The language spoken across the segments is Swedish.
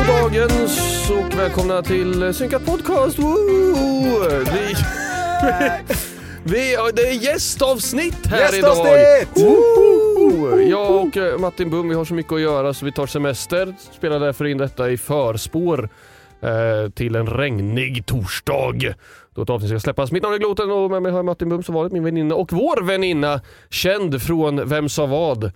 God dagens och välkomna till Synkat Podcast! Woo! Vi, vi, det är gästavsnitt här Gästavsnitt! idag! Woo! Jag och eh, Martin Bum, vi har så mycket att göra så vi tar semester. Spelar därför in detta i förspår eh, till en regnig torsdag. Då ett avsnitt ska släppas. Mitt namn är Gloten och med mig har jag Martin Bum som vanligt, min väninna och vår väninna, känd från Vem sa vad?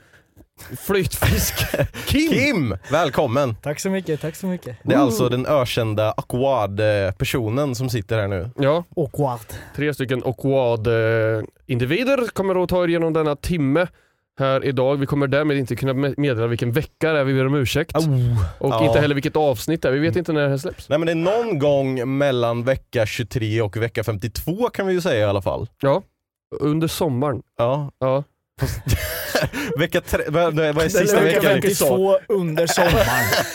Flytfisk Kim! Kim, välkommen! Tack så mycket, tack så mycket. Det är alltså den ökända Aquad-personen som sitter här nu. Ja, Awkward. Tre stycken Aquad-individer kommer att ta er igenom denna timme här idag. Vi kommer därmed inte kunna med- meddela vilken vecka det är, vi ber om ursäkt. Och Ja. inte heller vilket avsnitt det är, vi vet inte när det här släpps. Nej men det är någon gång mellan vecka 23 och vecka 52 kan vi ju säga i alla fall. Ja, under sommaren. Ja. Ja. Vecka tre, vad, vad är sista Vecka veckan? 52 under sommaren.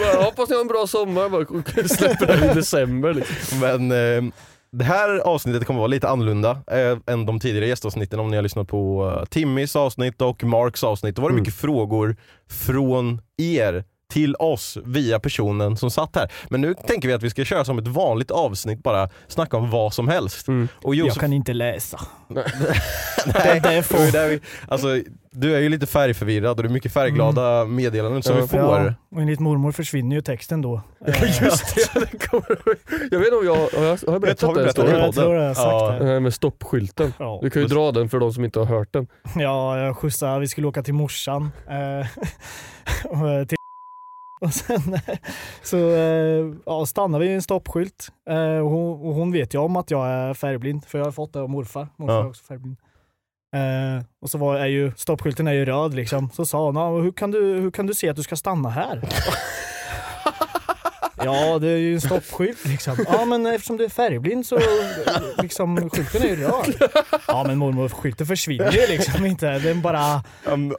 Bara, hoppas ni har en bra sommar, bara släpper det i december. Liksom. Men eh, det här avsnittet kommer vara lite annorlunda eh, än de tidigare gästavsnitten om ni har lyssnat på uh, Timmys avsnitt och Marks avsnitt. Då var det Mm. mycket frågor från er till oss via personen som satt här. Men nu tänker vi att vi ska köra som ett vanligt avsnitt, bara snacka om vad som helst. Mm. Och Jag Josef, kan inte läsa. nej, det- det är få. det var där vi, alltså, du är ju lite färgförvirrad och det är mycket färgglada meddelanden som vi får. Ja, och enligt mormor försvinner ju texten då. Eh, Just det, det kommer, jag vet inte om jag har, jag, har jag berättat det? jag tror jag har sagt Ja. det. Det här med stoppskylten. Ja. Du kan ju dra den för de som inte har hört den. ja, jag skjutsade, vi skulle åka till morsan. Eh, och, sen så eh, ja, stannade vi vid en stoppskylt. Eh, och, hon, och hon vet ju om att jag är färgblind, för jag har fått det av morfar. Morfar Ja. är också färgblind. Eh, och så var, är ju stoppskylten är ju röd liksom. Så sa hon, "Ja, hur, kan du, hur kan du se att du ska stanna här? ja, det är ju en stoppskylt liksom. Ja, men eftersom du är färgblind så liksom skylten är ju röd. Ja, men mormor, skylten försvinner ju liksom inte. Den bara... Um,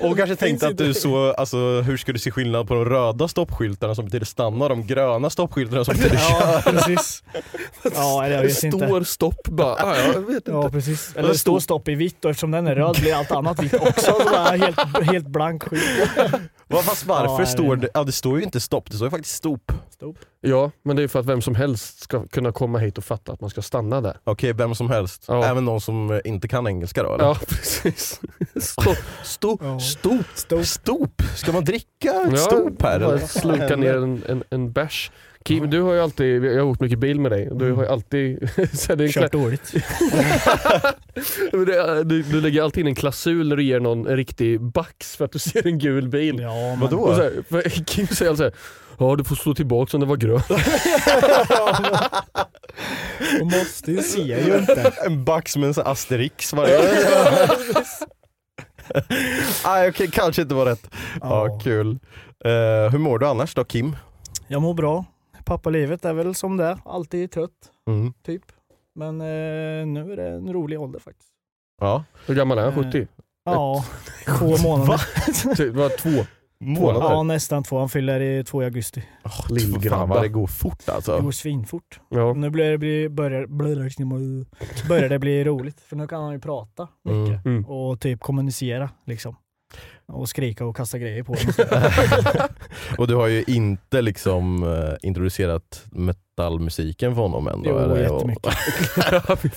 och kanske tänkte att du så, alltså hur ska du se skillnad på de röda stoppskyltarna som betyder stanna och de gröna stoppskyltarna som betyder Ja, precis. Ja, eller jag vet inte. står stopp bara. Ah, jag vet inte. Ja, precis. Eller står stopp i vitt och eftersom den är röd blir allt annat vitt också. Så bara helt, helt blank skylt. Vad fast varför Ja, står det- det, ja det står ju inte stopp, det står ju faktiskt stop. Ja, men det är för att vem som helst ska kunna komma hit och fatta att man ska stanna där. Okej, vem som helst. Ja. Även någon som eh, inte kan engelska då eller? Ja, precis. Stop, stop, Ja. stop. Stop. Stop! Ska man dricka ett Ja, stop här? bara eller? Sluka ner en, en, en bärs. Kim, du har ju alltid, jag har åkt mycket bil med dig, du har ju alltid... så det är en Kört kla- dåligt. Du, du lägger alltid in en klausul när du ger någon en riktig bax för att du ser en gul bil. Ja, men, Vadå? Och så här, för Kim säger alltid såhär, ja du får slå tillbaka om det var grönt. Man måste ju se ju inte. En bax med en sån Asterix varje Nej okej, kanske inte var rätt. Ja, Ja. kul. Eh, hur mår du annars då Kim? Jag mår bra. Pappalivet är väl som det är. Alltid trött, Mm. typ. Men eh, nu är det en rolig ålder faktiskt. Ja. Hur gammal är han? Eh, 70? Ja, två månader. Det var två Månader? Ja, nästan två. Han fyller i två i augusti. Oh, Lillgrabba. Fan vad det går fort alltså. Det går svinfort. Ja. Nu blir det, blir, börjar, börjar det bli roligt, för nu kan han ju prata mycket Mm. och typ kommunicera liksom. Och skrika och kasta grejer på honom. och du har ju inte liksom eh, introducerat metallmusiken för honom än Jo, eller? jättemycket.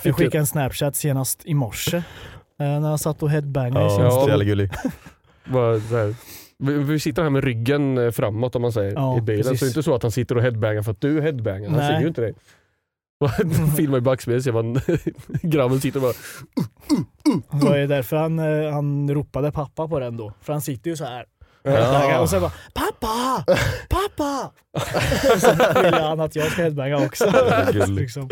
Jag skickade en snapchat senast i morse eh, när jag satt och headbangade i Ja, sin stol. jävla gullig. Vi, vi sitter här med ryggen eh, framåt om man säger Ja, i bilen. precis. Så det är inte så att han sitter och headbangar för att du headbangar. Han Nej. ser ju inte dig. Filmar i backspegeln ser man grabben sitter och bara Det var ju därför han, eh, han ropade pappa på den då. För han sitter ju så här. Ja. Och sen bara pappa! Pappa! så ville han att jag ska headbanga också. Liksom,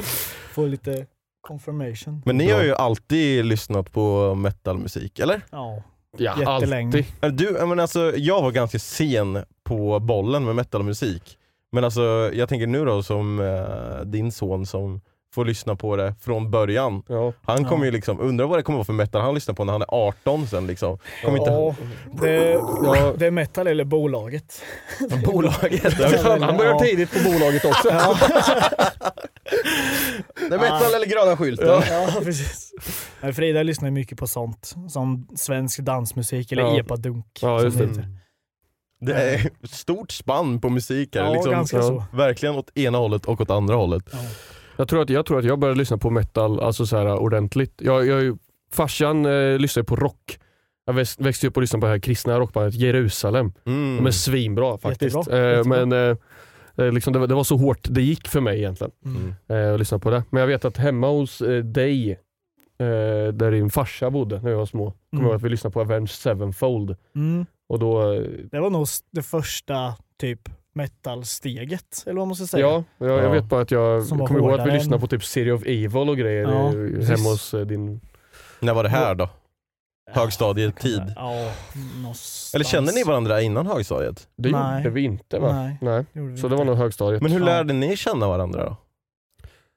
få lite confirmation. Men ni har ju alltid lyssnat på metalmusik, eller? Ja, ja, Jättelänge. alltid. Du, jag, menar, alltså, jag var ganska sen på bollen med metalmusik. Men alltså, jag tänker nu då som eh, din son som får lyssna på det från början. Ja. Han kommer Ja. ju liksom, undrar vad det kommer vara för metal han lyssnar på när han är 18 sen liksom. Kommer inte ja det, Ja. det är metal eller bolaget. bolaget. Han, han börjar Ja. tidigt på bolaget också. Ja, Det är metal eller gröna skylten. ja precis. Frida lyssnar mycket på sånt. Som svensk dansmusik eller Ja. epadunk. Ja, just det. Det är stort spann på musik här. Ja, liksom, så. Verkligen åt ena hållet och åt andra hållet. Ja. Jag tror, att, jag tror att jag började lyssna på metal alltså så här, ordentligt. Jag, jag, farsan eh, lyssnade på rock. Jag växt, växte upp och lyssnade på det här kristna rockbandet Jerusalem. Mm. De är svinbra faktiskt. Jättebra, Eh, jättebra. Men eh, eh, liksom det, var- det var så hårt det gick för mig egentligen. Mm. eh, och lyssna på det. Men jag vet att hemma hos eh, dig, eh, där din farsa bodde när jag var små, kommer jag Mm. ihåg att vi lyssnade på Avenged Sevenfold. Mm. Och då, eh, Det var nog det första typ metal-steget, eller vad man ska säga. ja, jag, jag Ja. vet bara att jag kommer ihåg att vi lyssnade på typ City of Evil och grejer Ja, hemma hos eh, din... När var det här då? Högstadietid? Ja, någonstans. Eller kände ni varandra innan högstadiet? Det Nej. gjorde vi inte va? Nej. Nej. Så det var nog högstadiet. Men hur lärde ni känna varandra då?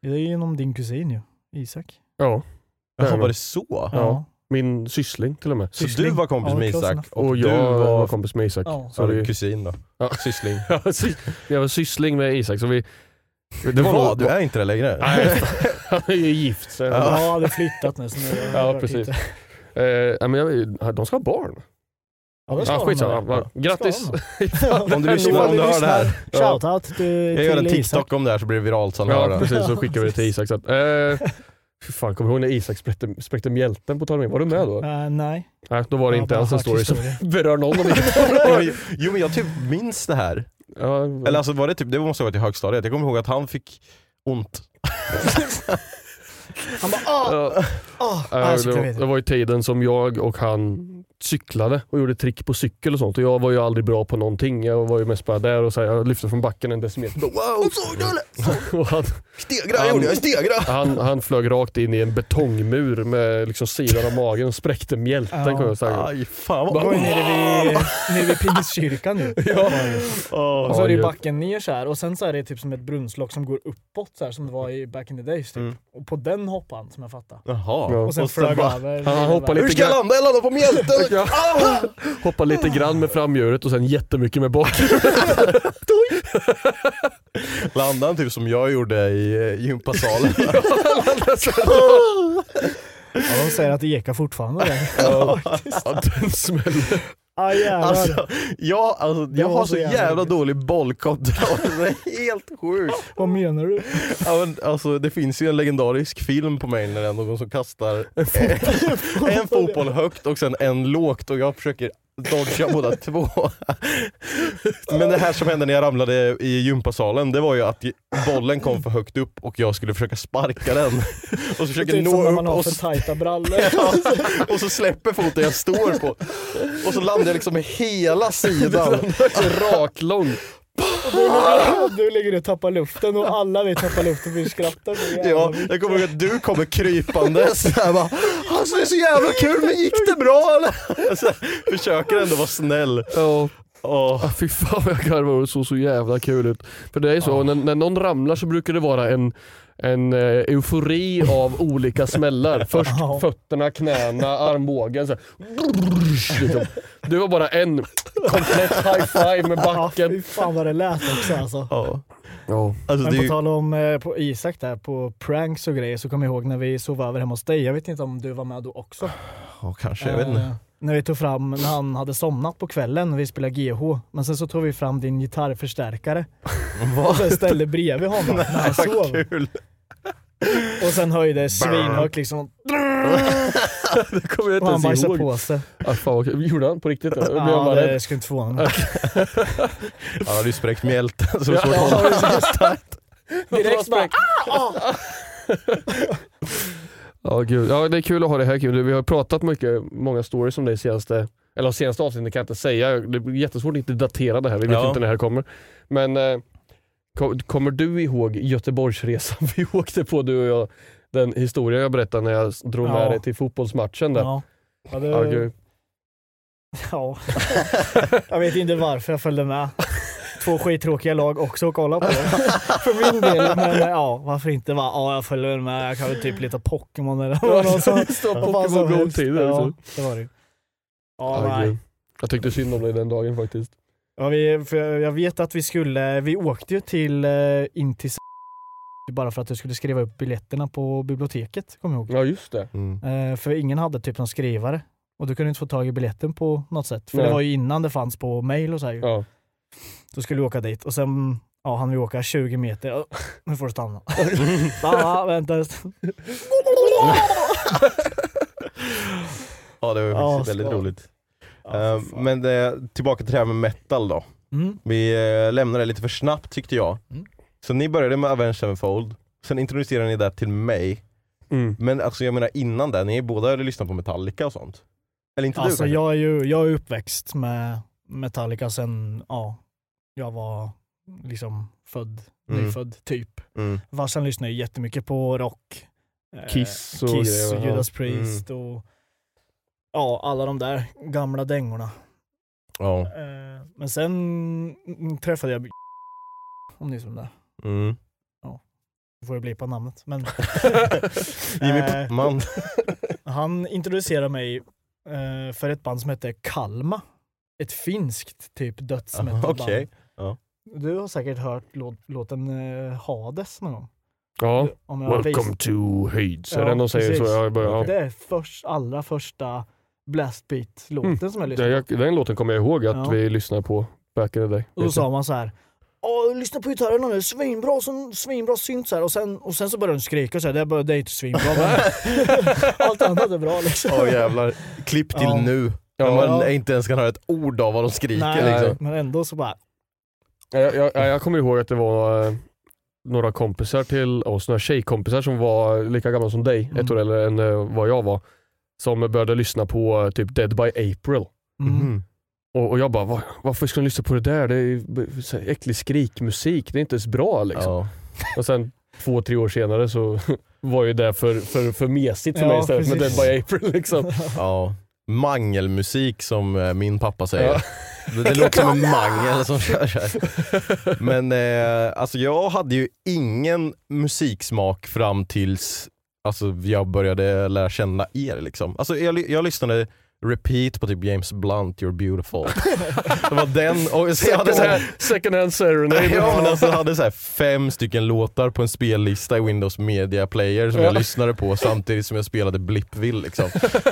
Det är genom din kusin ju, Isak. Ja, Jaha, var det så? Ja. Min syssling till och med. Så Syssling. du var kompis Ja, med Isak och, Och, du jag var, var, kompis med Isak. Ja. Så ja, vi, kusin då? Ja. Syssling. Ja, sy- jag var syssling med Isak så vi... Det Du, var, du är inte det längre? Nej, han är ju gift. Så, Ja. Ja, hade flyttat nu så nu Ja, precis. Eh, ja, men jag, de ska ha barn. Ja, det ska Ja, de skitsamma. Va- Grattis! Om du lyssnar, om du hör det här. Shoutout till, Jag gör en Isak. TikTok om det här så blir det viralt sen Ja, precis. Så skickar vi det till Isak. Så att, eh, fy fan, kommer du ihåg när Isak spräckte, spräckte mjälten på tal Var du med då? Eh, nej. Nej, då var det inte ens en story som berör någon av er. Jo, men- jag typ minns det här. ja, Eller alltså var det typ, det måste ha varit i högstadiet. Jag kommer ihåg att han fick ont. Han bara ah, ah, ah, det, det var ju tiden som jag och han cyklade och gjorde trick på cykel och sånt. Och jag var ju aldrig bra på någonting. Jag var ju mest bara där och så här, jag lyfte från backen en decimeter. Wow! Såg du eller? Han, Stegra Han- gjorde jag, stegra! han, han flög rakt in i en betongmur med liksom sidan av magen och spräckte mjälten. Ja. jag säga. Aj fan Det vad... var ju nere vid, nere vid Pingstkyrkan ju. Ja. Och så är det ju backen ner så här och sen så är det typ som ett brunnslock som går uppåt så här som det var i back in the days typ. Mm. Och på den hoppade han som jag fattar. Jaha. Ja. Och sen Och sen flög bara- över. Han- han hoppar Hur lite ska jag landa? Jag landar på mjälten! Ja. Hoppa lite grann med framhjulet och sen jättemycket med bak. Landade han typ som jag gjorde i eh, gympasalen? Ja, de säger att det ekar fortfarande. Ja, den smäller. Ah, jävlar. Alltså, jag, alltså, jag har så jävla jävla dålig bollkontroll, det är helt sjukt. Vad menar du? Ja, men, alltså, det finns ju en legendarisk film på mig när det är någon som kastar en, en fotboll högt och sen en lågt och jag försöker dodga båda två. Men det här som hände när jag ramlade i gympasalen, det var ju att bollen kom för högt upp och jag skulle försöka sparka den. Och så försöker Typ som nå när man upp har och för tajta brallor. ja, och så släpper foten jag står på. Och så landar jag liksom med hela sidan. Raklång. Du ligger, du ligger och tappar luften och alla vi tappar luften vi skrattar Ja, jag kommer ihåg att du kommer krypande så här bara Alltså det är så jävla kul men gick det bra eller? Så här, försöker ändå vara snäll. Ja, Åh. ah, fy fan vad jag garvade och det såg så jävla kul ut. För det är så, när, när någon ramlar så brukar det vara en en eh, eufori av olika smällar. Först fötterna, knäna, armbågen. Så här. liksom. Du var bara en komplett high five med backen. fy fan vad det lät också alltså. Ja. Ja. Alltså, Men på ju, tal om eh, på Isak där, på pranks och grejer så kommer jag ihåg när vi sov över hemma hos dig. Jag vet inte om du var med då också. ja, kanske, jag vet inte. Eh, när vi tog fram, när han hade somnat på kvällen när vi spelade GH. Men sen så tog vi fram din gitarrförstärkare och ställde bredvid honom när han sov. Kul! Och sen höjde svinhögt liksom. Det kommer jag Och han inte ens bajsade ihåg. på sig. Ah, fan, vad kul. Gjorde han på riktigt? Ja, Ja, det skulle inte förvåna mig. Han hade ju spräckt mjälten så det Ja, var svårt att hålla. Direkt bara, Ja, gud. ja, det är kul att ha det här kul. Vi har pratat mycket, många stories om dig senaste, eller senaste avsnittet kan jag inte säga. Det blir jättesvårt att inte datera det här, vi vet Ja. inte när det här kommer. Men eh, kommer du ihåg Göteborgsresan vi åkte på du och jag? Den historia jag berättade när jag drog med Ja. dig till fotbollsmatchen där. ja. Ja, det, Ja, gud. ja. Jag vet inte varför jag följde med. Två skittråkiga lag också att kolla på. För min del. Men ja, varför inte? Va? Ja, jag följer med. Jag kan väl typ lite Pokémon eller Ja, Vad fan som Pokémon helst. Ja, det var det ju. Ja, Ja, nej. gud. Jag tyckte synd om dig den dagen faktiskt. Ja, vi, för jag vet att vi skulle, vi åkte ju till, eh, in till bara för att jag skulle skriva upp biljetterna på biblioteket, kommer jag ihåg. Ja just det. Mm. Eh, för ingen hade typ någon skrivare. Och du kunde inte få tag i biljetten på något sätt. För Nej. det var ju innan det fanns på mail och så här. Ja. Då skulle vi åka dit och sen ja, han vi åka 20 meter. Ja, Nu får du stanna. stanna, vänta. Ja det var Ja, väldigt så. roligt. Ja, Eh, fan. men det, tillbaka till det här med metal då. Mm. Vi eh, lämnade det lite för snabbt tyckte jag. Mm. Så ni började med Avenged Sevenfold, sen introducerade ni det till mig. Mm. Men alltså jag menar innan det, ni båda hade lyssnat på Metallica och sånt. Eller inte Alltså du kanske? jag är ju jag är uppväxt med Metallica sen ja, jag var liksom född, Mm. nyfödd typ. Mm. Farsan lyssnade ju jättemycket på rock. Eh, Kiss och Kiss grejer, och ja. Judas Priest och ja, alla de där gamla dängorna. Ja. Eh, men sen träffade jag om ni som det Mm. Det får ju bli på namnet. Men Jimmy Eh, Puttman. han introducerade mig eh, för ett band som hette Kalma. Ett finskt typ dödsmetalband. Okej. Du har säkert hört låt, låten eh, Hades någon gång? Ja. Jag Welcome vis- to Hades. Ja, är det de säger precis. så? Ja, i början, ja. Det är först, allra första Blastbeat-låten som jag lyssnade Den, på. jag, den låten kommer jag ihåg att Ja. vi lyssnade på back in the day. Och då sa man så här. Åh, lyssna på gitarren, det är svinbra, sån, svinbra synt så här. Och sen, och sen så började den skrika så här. Det, bara, det är inte svinbra allt annat är bra liksom. Åh jävlar. Klipp till Ja. nu. Ja. Man Ja. inte ens kan höra ett ord av vad de skriker Nej, liksom. men ändå så bara, Jag, jag, jag kommer ihåg att det var eh, några kompisar till oss, några tjejkompisar som var lika gamla som dig, Mm. ett år äldre än eh, vad jag var, som började lyssna på eh, typ Dead by April. mm. Mhm. Och, och jag bara, "Va- varför ska ni lyssna på det där? Det är äcklig skrikmusik, det är inte ens bra liksom. Ja. Och sen två, tre år senare så var ju det för, för, för mesigt för Ja, mig istället med Dead precis. by April. Liksom. ja. Mangelmusik som eh, min pappa säger. Ja. Det, det låter som en mangel som kör här. Men eh, alltså jag hade ju ingen musiksmak fram tills alltså, jag började lära känna er. Liksom. Alltså, jag, jag lyssnade repeat på typ James Blunt, You're beautiful. det var den, och så jag hade så här, second hand serenade. Ja men alltså jag hade så här fem stycken låtar på en spellista i Windows Media Player som jag Ja. lyssnade på samtidigt som jag spelade Blipville liksom.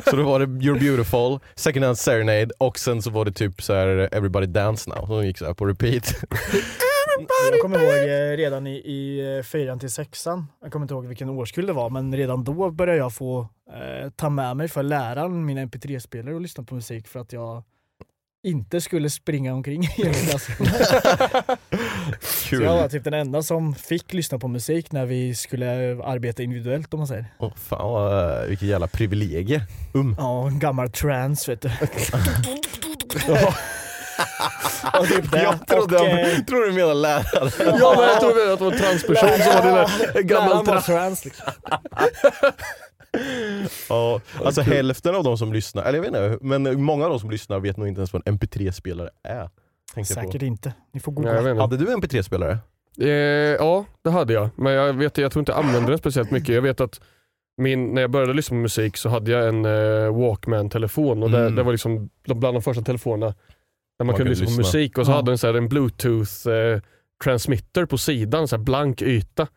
Så då var det You're beautiful, Second Hand Serenade och sen så var det typ så här Everybody Dance Now som gick så här på repeat. Jag kommer ihåg eh, redan i, i eh, fyran till sexan, jag kommer inte ihåg vilken årskull det var, men redan då började jag få eh, ta med mig för läraren min mp3-spelare och lyssna på musik för att jag inte skulle springa omkring i hela klassen. Så jag var typ den enda som fick lyssna på musik när vi skulle arbeta individuellt om man säger. Åh, fan vad, vilket jävla privilegie. Um. Ja, en gammal trance vet du. Och typ det. Jag trodde, och, jag, tror du menar lärare. Ja men jag trodde att det var en transperson som var det en gammal Läraren var tra- trance liksom. Ja, alltså hälften av de som lyssnar, eller jag vet inte, men många av de som lyssnar vet nog inte ens vad en mp3-spelare är. Säkert inte. Ni får Nej, googla. inte. Hade du en mp3-spelare? Eh, ja, det hade jag. Men jag, vet, jag tror inte jag använde den speciellt mycket. Jag vet att min, när jag började lyssna på musik så hade jag en eh, Walkman-telefon och det, Mm. det var liksom bland de första telefonerna där man, Man kunde kunde lyssna på musik och så Ja. hade den så här en bluetooth eh, transmitter på sidan, så här blank yta.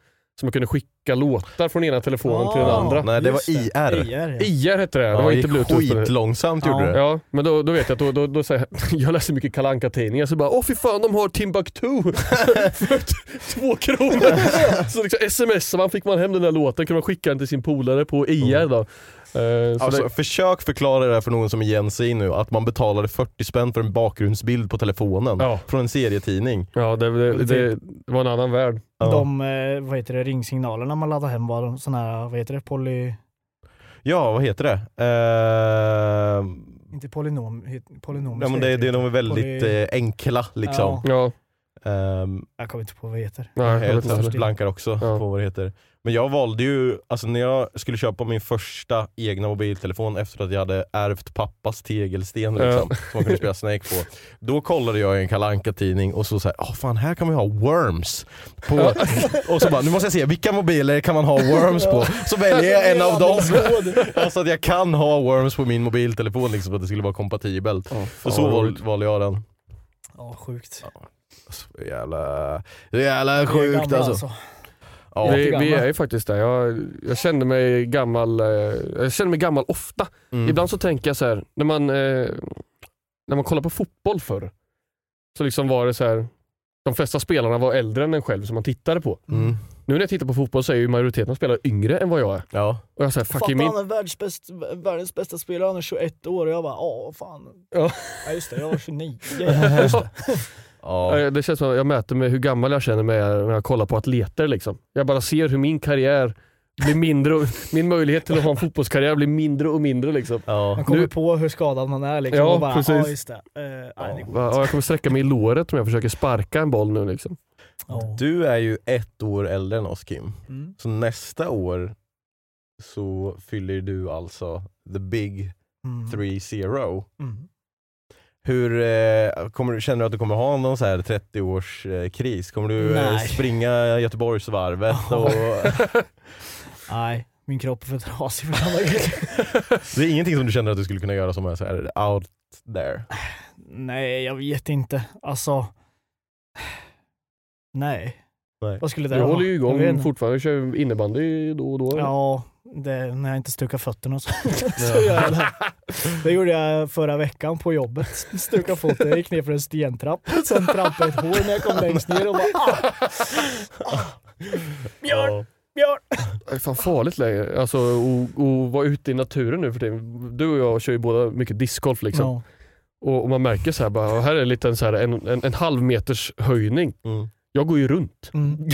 Så man kunde skicka låtar från ena telefonen till den Ah. andra. Nej det var IR. IR ja. IR hette det, det Ja, var det inte gick bluetooth. skitlångsamt gjorde Ja. det. Ja, men då, då vet jag att då, då, då säger jag, jag läser mycket kalanka tidningar så bara åh fy fan de har Timbuktu för två kronor. så liksom smsar man, fick man hem den där låten kunde man skicka den till sin polare på IR då. Så Alltså, det, försök förklara det här för någon som är Gen Z nu, att man betalade 40 spänn för en bakgrundsbild på telefonen Ja. från en serietidning. ja, det, det, det, det var en annan värld. Ja. De eh, vad heter det, ringsignalerna man laddade hem var såna här, vad heter det, poly... Ja, vad heter det? Eh, Inte polynom, polynom ja, men det, det, de är väldigt Poly- enkla liksom. Ja, Ehm, Jag kommer inte på vad det heter. nej, jag jag heller. blankar också Ja. på vad det heter. Men jag valde ju, alltså när jag skulle köpa min första egna mobiltelefon efter att jag hade ärvt pappas tegelsten Ja. liksom, som man kunde spela Snake på. Då kollade jag i en kalanka tidning och så såhär, åh fan här kan man ha worms. På, och så bara, nu måste jag se, vilka mobiler kan man ha worms på? Så väljer jag en av dem. Alltså att jag kan ha worms på min mobiltelefon liksom, så att det skulle vara kompatibelt. Ja, Och fan, så roligt. valde jag den. Ja, sjukt. Så jävla, jävla sjukt gamla, alltså. Ja. vi, vi är ju faktiskt där. Jag, jag känner mig gammal eh, Jag känner mig gammal ofta. Mm. Ibland så tänker jag så här, när man, eh, när man kollar på fotboll förr, så liksom var det så här. de flesta spelarna var äldre än en själv som man tittade på. Mm. Nu när jag tittar på fotboll så är ju majoriteten av spelare yngre än vad jag är. Ja. Och jag säger fuck i Fattar min... han är världsbäst, världens bästa spelare, han är 21 år och jag bara ja fan. Ja. Ja just det, jag var 29. Ja, det. Ja. Känns som att jag mäter med hur gammal jag känner mig när jag kollar på atleter. Liksom. Jag bara ser hur min karriär blir mindre och min möjlighet till att ha en fotbollskarriär blir mindre och mindre. Liksom. Ja. Man kommer Nu- på hur skadad man är liksom. Ja, och bara, precis. ja just det. Eh, nej, det Ja, jag kommer sträcka mig i låret om jag försöker sparka en boll nu. Liksom. Ja. Du är ju ett år äldre än oss Kim. Mm. Så nästa år så fyller du alltså the big Mm. 3-0. Mm. Hur, eh, kommer, du- känner du att du kommer ha någon så här 30-års eh, kris? Kommer du eh, Nej. springa Göteborgsvarvet? Och, Nej, min kropp är för trasig för sådana grejer. det är ingenting som du känner att du skulle kunna göra som är så här out there? Nej, jag vet inte. Alltså... Nej. Nej. Vad skulle det Du vara? håller ju Jag vet igång inte. fortfarande, kör innebandy då och då. Ja, det, när jag inte stukar fötterna så, så gör jag det. Det gjorde jag förra veckan på jobbet. Stuka foten, jag gick ner för en stentrapp. Sen trampade ett hål när jag kom längst ner och bara ah! ah! Björn! Björn! Det är fan farligt läge. Alltså att att vara ute i naturen nu för tiden. Du och jag kör ju båda mycket discgolf liksom. Ja. Och, och man märker så här, bara, här är en liten så här, en, en, en halv meters höjning. Mm. Jag går ju runt. Mm.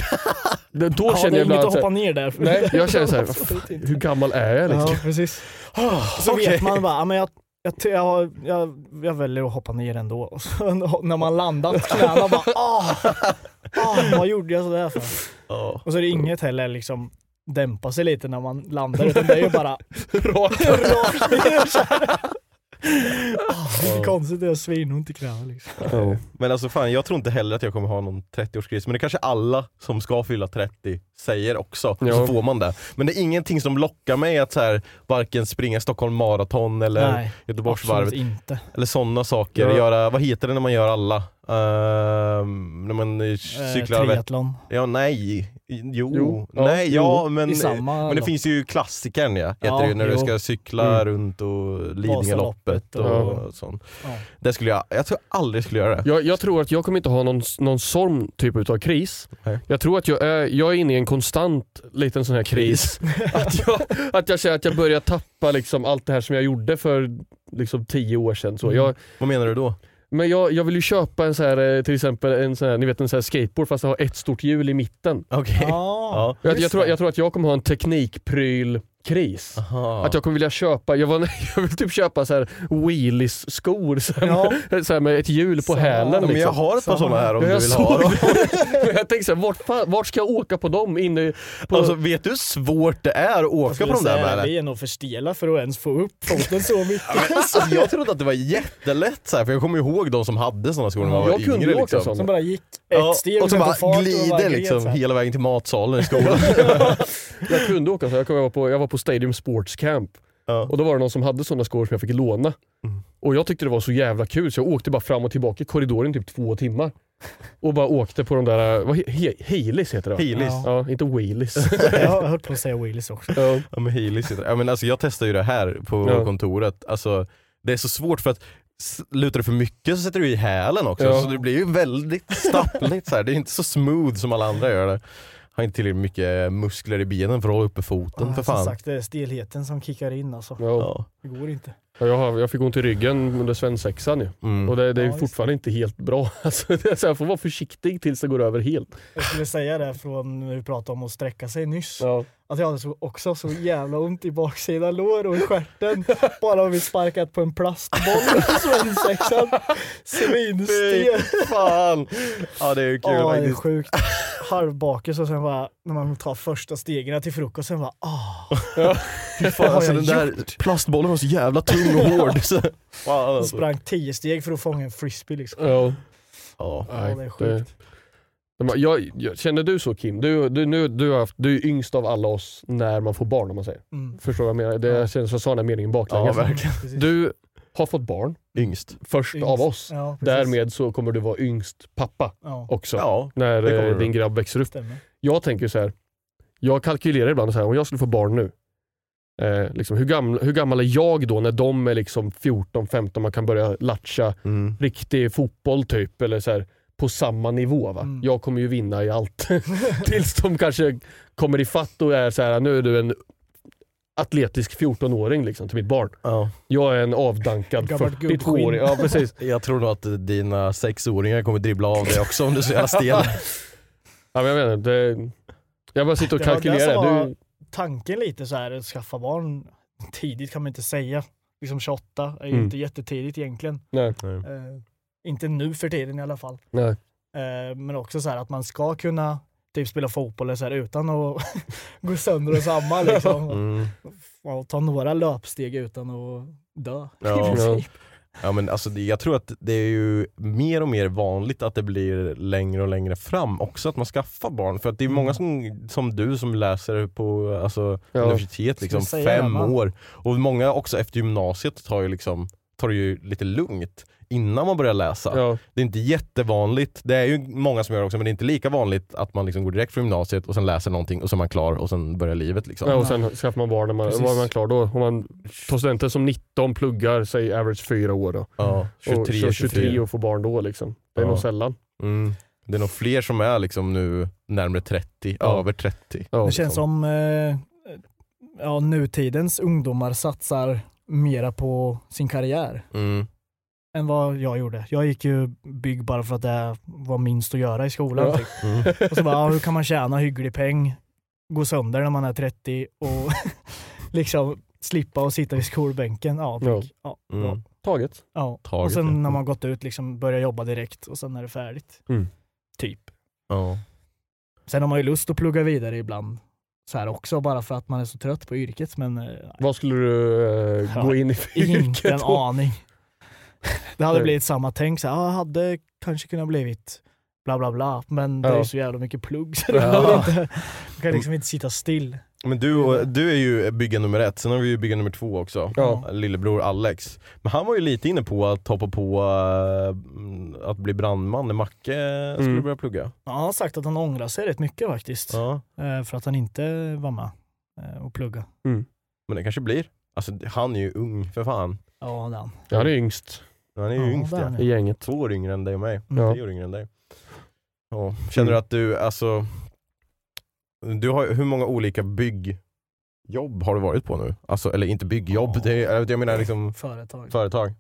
Då Ja, känner jag ibland att hoppa ner där. Nej, jag känner så här, Absolut inte. hur gammal är jag liksom? Ja, precis. Ah, Så okej. vet man bara, men jag, jag, jag, jag, jag väljer att hoppa ner ändå. Och så, när man landat knäna bara ah, ah, vad gjorde jag sådär för? Ja. Och så är det inget heller liksom dämpa sig lite när man landar utan det är ju bara rakt ner här. Ah, det är konstigt, det är svinont i knäna liksom. Ja. Men alltså fan, jag tror inte heller att jag kommer ha någon 30-årskris, men det kanske alla som ska fylla 30 säger också, Ja. så får man det. Men det är ingenting som lockar mig att så här, varken springa Stockholm Marathon eller Göteborgsvarvet, eller sådana saker. Ja. Göra, vad heter det när man gör alla? Ehm, när man eh, cyklar väl? triathlon. Ja, nej. Jo, Jo. Ja, nej, jo. ja men, samma men det finns ju klassikern ja, heter Ja, det när du jo. ska cykla Mm. runt och Lidingöloppet Vasaloppet och, och- sånt. Ja. Det skulle jag, jag tror aldrig skulle göra det. Jag, jag tror att jag kommer inte ha någon, någon sån typ av kris. Nej. Jag tror att jag är, jag är inne i en konstant liten sån här kris. att, jag, att jag känner att jag börjar tappa liksom allt det här som jag gjorde för liksom tio år sedan. Så Mm. jag, Vad menar du då? Men jag, jag vill ju köpa en så här, eh, till exempel en sån här, ni vet en sån här skateboard fast det har ett stort hjul i mitten. Okej. Ja, Ja. Jag, jag, tror, jag tror att jag kommer ha en teknikpryl kris. Aha. Att jag kommer vilja köpa, jag, var, jag vill typ köpa så här wheelies skor så här, Ja. med, så här med ett hjul på Samma. hälen. Ja, men jag liksom. har ett par sådana här om Ja, du jag vill ha dem. Men jag tänkte så här, vart, vart ska jag åka på dem? Inne på, Alltså, vet du hur svårt det är att Jag åka på de där med? vi är nog för stela för att ens få upp foten så mycket. Alltså, jag trodde att det var jättelätt så här, för jag kommer ihåg de som hade sådana skor när man var Jag kunde yngre. åka Liksom. sådana. Som bara gick ett Ja, steg och så bara glider liksom så hela vägen till matsalen i skolan. jag kunde åka så. Jag, kom, jag, var på, jag var på Stadium Sports Camp ja. och då var det någon som hade sådana skor som jag fick låna. Mm. Och jag tyckte det var så jävla kul så jag åkte bara fram och tillbaka i korridoren typ två timmar. Och bara åkte på de där, vad, he, he, Heelys heter det va? Heelys. Ja. Ja, inte wheelies. Jag har hört på att säga wheelies också. ja. Ja men Heelys heter det. ja, men alltså, Jag testar ju det här på Ja. kontoret. Alltså, det är så svårt för att lutar du för mycket så sätter du i hälen också. Ja. Så det blir ju väldigt stappligt. så här. Det är inte så smooth som alla andra gör det. Har inte tillräckligt mycket muskler i benen för att hålla uppe foten Ja, för som fan. sagt, det är stelheten som kickar in alltså. Ja. Ja. Det går inte. Ja, Jag, har, jag fick ont i ryggen under svensexan ju. Mm. Och det, det är Ja, fortfarande inte helt bra. Alltså, det är så jag får vara försiktig tills det går över helt. Jag skulle säga det från när vi pratade om att sträcka sig nyss. Ja. Att jag hade så, också så jävla ont i baksida lår och i stjärten. Bara om vi sparkat på en plastboll i svensexan. Svinstel. fan! Ja det är ju kul Ja, det är sjukt. Halvbakis och sen bara när man tar första stegen till frukosten bara ah. Fy fan, alltså, den där gjort? plastbollen var så jävla tung och hård. Så. Fan, Jag alltså. sprang tio steg för att fånga en frisbee liksom. Ja. Ja. Ja, det är sjukt. De- Jag, jag, känner du så Kim? Du, du, nu, du, har haft, du är yngst av alla oss när man får barn om man säger. Mm. Förstår du vad jag menar? Det Ja. känns som jag sa den här meningen ja baklänges. verkligen. Precis. du har fått barn Yngst. först Yngst. av oss. Ja. Därmed så kommer du vara yngst pappa Ja, också. Ja. när eh, din grabb växer upp. stämmer. Jag tänker så här. Jag kalkylerar ibland så här, om jag skulle få barn nu. Eh, liksom, hur, gammal, hur gammal är jag då när de är liksom 14-15 man kan börja latcha Mm. riktig fotboll typ. Eller så här, på samma nivå. Va? Mm. Jag kommer ju vinna i allt. Tills de kanske kommer i fatt och är så här, nu är du en atletisk 14-åring liksom, till mitt barn. Ja. Jag är en avdankad Gammalt 42-åring. gubbskinn. Ja, precis. Jag tror nog att dina sexåringar kommer dribbla av dig också om du är så jävla stel. Ja, men jag, menar, det, jag bara sitter och Det var det kalkylerar. som var Du, tanken lite så här, att skaffa barn tidigt kan man inte säga. Liksom 28 är ju Mm. inte jättetidigt egentligen. nej, Eh, inte nu för tiden i alla fall. nej. Eh, men också så här att man ska kunna typ spela fotboll eller så här, utan att gå sönder och samman. Liksom. Mm. Och ta några löpsteg utan att dö. Ja. Ja, men alltså, jag tror att det är ju mer och mer vanligt att det blir längre och längre fram också att man skaffar barn. För att det är många som, som du som läser på alltså, Ja. universitet liksom, fem det, år. Och många också efter gymnasiet tar ju liksom tar det ju lite lugnt innan man börjar läsa. Ja. Det är inte jättevanligt, det är ju många som gör det också men det är inte lika vanligt att man liksom går direkt från gymnasiet och sen läser någonting och så är man klar och sen börjar livet. Liksom. Ja, och sen skaffar man barn när man, Precis. var man klar då. Om man tar studenten som 19, pluggar, säg average 4 år då. Ja, 23, och kör 23 24. och får barn då liksom. Det är Ja. nog sällan. Mm. Det är nog fler som är liksom nu närmare 30, Ja. över 30. Ja. Det känns som eh, ja, nutidens ungdomar satsar mera på sin karriär Mm. Än vad jag gjorde. Jag gick ju bygg bara för att det var minst att göra i skolan. Ja. Typ. Mm. Och så bara, ja, hur kan man tjäna hygglig peng, gå sönder när man är 30 och liksom slippa att sitta vid skolbänken. Ja. Ja. Ja. Mm. Taget. Ja. Taget, Och sen ja. när man gått ut, liksom börja jobba direkt och sen är det färdigt. Mm. Typ. Ja. Sen har man ju lust att plugga vidare ibland. Så här också bara för att man är så trött på yrket men eh, Vad skulle du eh, gå in i för inte yrke en då? aning. Det hade Nej. blivit samma tänk, så här, jag hade kanske kunnat blivit bla bla bla men det är ju så jävla mycket plugg så Ja. inte. Man kan liksom inte sitta still. Men du, du är ju bygga nummer ett, sen har vi ju bygga nummer två också. Ja. Lillebror Alex. Men han var ju lite inne på att hoppa på eh, att bli brandman när Macke skulle Mm. börja plugga. Ja, han har sagt att han ångrar sig rätt mycket faktiskt. Ja. eh, För att han inte var med eh, och plugga. Men det kanske blir. Alltså han är ju ung för fan. Ja, det är han. Jag är yngst Han är ju Ja, yngst ja. i gänget. Två år yngre än dig och mig. Ja. Tre år yngre än dig. Ja. Känner du att du, alltså, du har, hur många olika byggjobb har du varit på nu? Alltså, eller inte byggjobb, Ja. det är, jag menar liksom Företag. företag.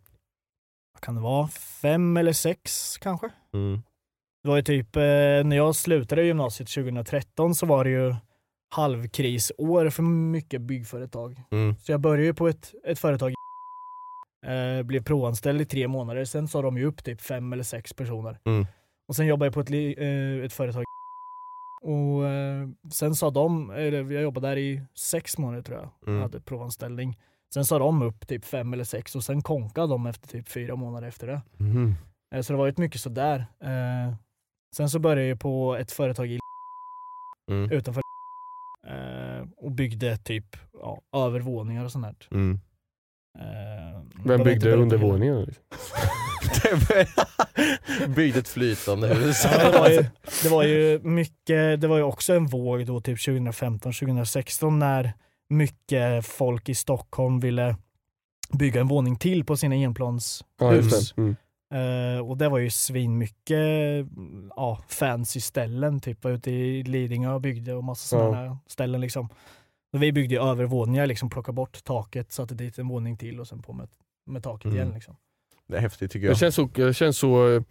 Vad kan det vara? Fem eller sex kanske? Mm. Det var ju typ, eh, när jag slutade gymnasiet 2013 så var det ju halvkrisår för mycket byggföretag. Mm. Så jag började ju på ett, ett företag eh, blev provanställd i tre månader, sen sa de ju upp typ fem eller sex personer. Mm. Och sen jobbade jag på ett, eh, ett företag och eh, sen sa de, eller jag jobbade där i sex månader tror jag, Mm. hade provanställning. Sen sa de upp typ fem eller sex och sen konkade de efter typ fyra månader efter det. Eh, Så det var ju mycket sådär. Eh, sen så började jag på ett företag i Mm. utanför eh, och byggde typ ja, övervåningar och sånt där. Mm. Eh, Vem byggde undervåningen? liksom? Byggde ett flytande hus. Ja, det, var ju, det var ju mycket, det var ju också en våg då typ 2015-2016 när mycket folk i Stockholm ville bygga en våning till på sina enplans Ja. Mm. Eh, och det var ju svinmycket ja, fancy ställen, typ ute i Lidingö och byggde och massa Ja. sådana ställen liksom. Vi byggde ju övervåningar, liksom plockade bort taket, satte dit en våning till och sen på med, med taket Mm. igen. Liksom. Det är häftigt tycker Det jag. känns så, det känns så eh,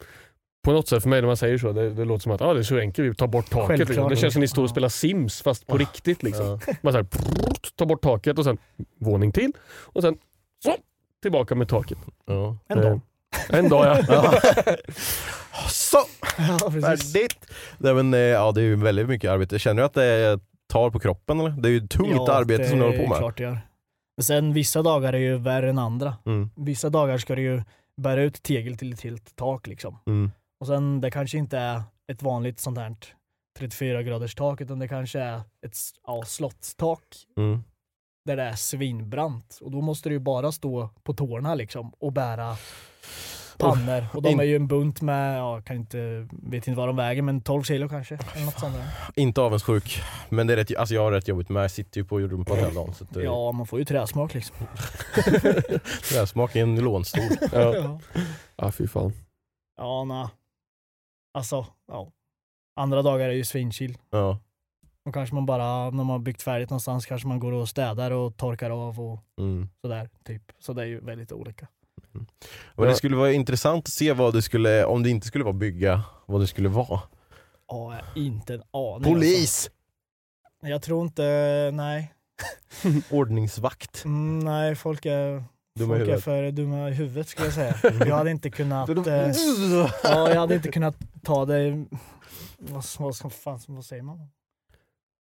på något sätt för mig när man säger så, det, det låter som att ah, det är så enkelt, vi tar bort taket. Självklart. Liksom. Det känns som ni står och Ja. spelar Sims fast på riktigt. Liksom. Ja. Man så här, prrrt, tar bort taket och sen våning till och sen så, tillbaka med taket. Ja. En Eh, dag. En dag ja. Så, Ja, färdigt! Nej, men, eh, ja, det är ju väldigt mycket arbete. Känner du att det tar på kroppen eller? Det är ju tungt Ja, arbete det som du håller på är med. klart det gör. Men sen vissa dagar är ju värre än andra. Mm. Vissa dagar ska du ju bära ut tegel till ett helt tak liksom. Mm. Och sen det kanske inte är ett vanligt sånt här 34 graders tak utan det kanske är ett ja, slottstak Mm. där det är svinbrant. Och då måste du ju bara stå på tårna liksom och bära pannor. Och de är ju en bunt med, ja, kan inte, vet inte vad de väger, men 12 kilo kanske. Eller något sånt där. Inte avundsjuk, men det är rätt, alltså jag har rätt jobbigt med. Jag sitter ju på rumpan hela dagen. Så det, Ja, man får ju träsmak liksom. jag smakar i en nylonstol. ja. Ja, ja, fy fan. ja nej. Alltså, ja. Andra dagar är ju svinchill. Ja. Och kanske man bara, när man har byggt färdigt någonstans, kanske man går och städar och torkar av och Mm. sådär. Typ. Så det är ju väldigt olika. Och det skulle vara intressant att se vad du skulle, om det inte skulle vara bygga, vad det skulle vara. Ja, inte en aning. Alltså. Polis! Jag tror inte, nej. Ordningsvakt. Mm, nej, folk är, Dumma folk är för dumma i huvudet skulle jag säga. Jag hade inte kunnat, eh, ja, jag hade inte kunnat ta det, vad, vad, fan, vad säger man?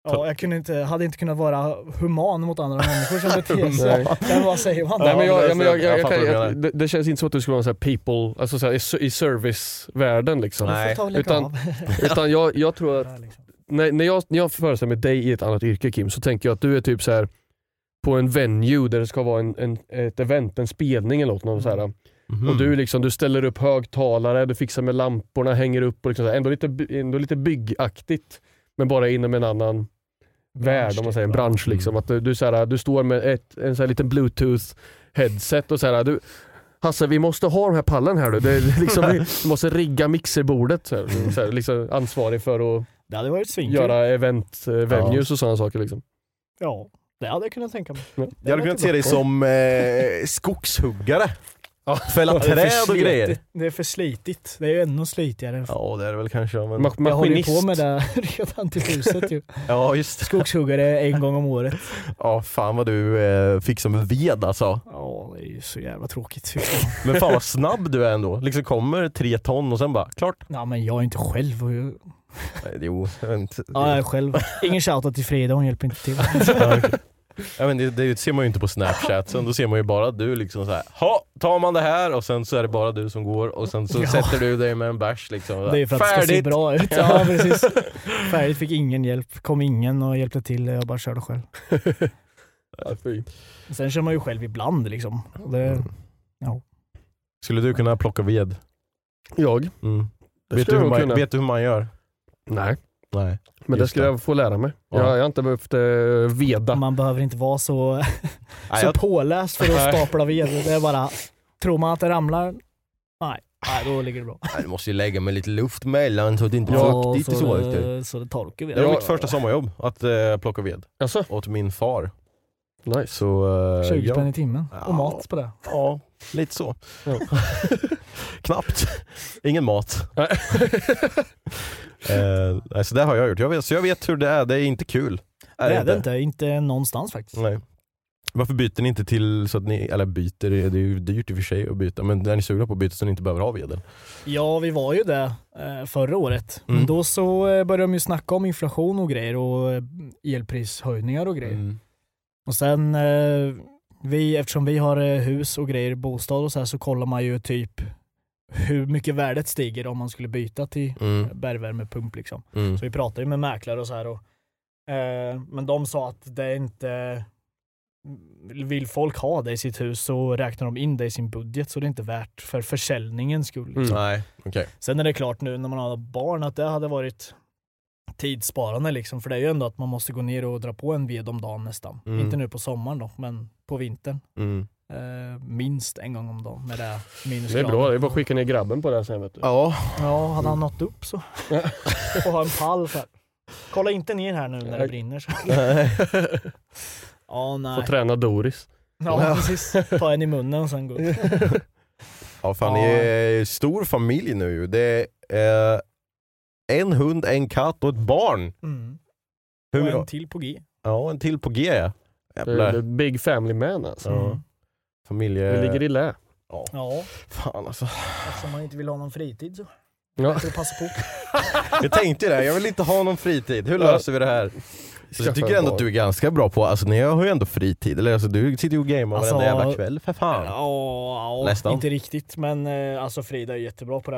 Ja, jag kunde inte, hade inte kunnat vara human mot andra människor som beter sig. Nej. Men vad säger man? Nej, men jag, jag, jag, jag kan, jag, det, det känns inte som att du skulle vara en people, alltså så här, i, servicevärlden liksom. Nej. Utan-. Utan jag, jag tror att liksom. när, när, jag, när jag föreställer mig dig i ett annat yrke Kim, så tänker jag att du är typ så här på en venue där det ska vara en, en, ett event, en spelning eller något. Så här, Mhm. Och du, liksom, du ställer upp högtalare, du fixar med lamporna, hänger upp och liksom ändå, lite, ändå lite byggaktigt. Men bara inom en annan värld, om man säger en ja. bransch. Liksom. Mm. Att du, du, så här, du står med ett, en så här liten bluetooth headset och så här, du, Hasse vi måste ha de här pallen här du. Det är liksom, vi måste rigga mixerbordet. Så här, så här, liksom ansvarig för att Det hade varit svinkul. göra event, eh, venues och sådana saker. Liksom. Ja, det hade jag kunnat tänka mig. Ja. Det Jag hade kunnat se dig som eh, skogshuggare. Fälla Det är för träd och grejer. slitigt. Det är för slitigt. Det är ju ännu slitigare. Ja det är det väl kanske. Men... Ma- jag håller ju på med det redan till huset ju. Ja just det. Skogshuggare en gång om året. Ja fan vad du eh, fixar med ved alltså. Ja, det är ju så jävla tråkigt. Men fan vad snabb du är ändå. Liksom kommer tre ton och sen bara klart. Ja, men jag är inte själv. och jag- Nej, Jo, jag inte. Ja, jag är själv. Ingen shoutout till Frida, hon hjälper inte till. Ja, men det, det ser man ju inte på snapchat, sen då ser man ju bara du liksom så här. ha tar man det här och sen så är det bara du som går och sen så Ja. sätter du dig med en bärs liksom. Det är för att det ska se Färdigt! bra ut. Ja, precis. Färdigt fick ingen hjälp. Kom ingen och hjälpte till. Jag bara körde själv. Ja, fy. Sen kör man ju själv ibland liksom. Det, Skulle du kunna plocka ved? Jag? Mm. Vet, du hur jag man, vet du hur man gör? Nej, Nej. men det skulle det. jag få lära mig. Ja. Jag, jag har inte behövt eh, veda. man behöver inte vara så, Nej, så jag, påläst för att stapla ved. Det är bara, tror man att det ramlar, nej, nej då ligger det bra. nej, du måste ju lägga med lite luft mellan så att det inte är Ja, fuktigt så. det, så det torkar Det ved. var Ja. mitt första sommarjobb, att eh, plocka ved. Alltså, Åt min far. Nice. Så, eh, 20 ja. spänn i timmen Ja. och mat på det. Ja, lite så. Ja. Knappt. Ingen mat. Nej, så det har jag gjort. Jag vet, så jag vet hur det är, det är inte kul. Det är det inte, inte någonstans faktiskt. Nej. Varför byter ni inte till så att ni, eller byter, det är ju dyrt i och för sig att byta, men är ni sugna på att byta så ni inte behöver ha vedel? Ja, vi var ju det eh, förra året. Mm. Men då så började de ju snacka om inflation och grejer och elprishöjningar och grejer. Mm. Och sen, eh, vi, eftersom vi har eh, hus och grejer, bostad och så här, så kollar man ju typ hur mycket värdet stiger om man skulle byta till Mm. bergvärmepump. Liksom. Mm. Så vi pratade ju med mäklare och så här. Och, eh, men de sa att det är inte... Vill folk ha det i sitt hus så räknar de in det i sin budget så det är inte värt för försäljningens skull. Liksom. Mm. Nej, okej. Sen är det klart nu när man har barn att det hade varit tidssparande liksom. För det är ju ändå att man måste gå ner och dra på en ved om dagen nästan. Mm. Inte nu på sommaren då, men på vintern. Mm. Eh, minst en gång om dagen med det här Det är minusgraden. bra, det är bara att skicka ner grabben på det här sen vet du. Ja, Ja, hade han nått upp så. och ha en pall så här. Kolla inte ner här nu när det brinner. Så. Ja, Får nej. träna Doris. Ja, precis. Ta en i munnen och sen gå upp. ja fan Ja. ni är stor familj nu ju. Det är eh, en hund, en katt och ett barn. Mm. Hur, Och en till på G. Ja, en till på G ja. Jävlar. är big family man alltså. Ja. Mm. Familje... Vi ligger i lä. Ja, Fan alltså. eftersom man inte vill ha någon fritid så. Ja. Så passa på. Jag tänkte det, jag vill inte ha någon fritid. Hur löser vi det här? Så jag tycker ändå att du är ganska bra på, alltså ni har ju ändå fritid, eller alltså du sitter ju och gamear Alltså, varenda jävla kväll för fan. Ja, ja Nästan. inte riktigt. Men eh, alltså Frida är jättebra på det.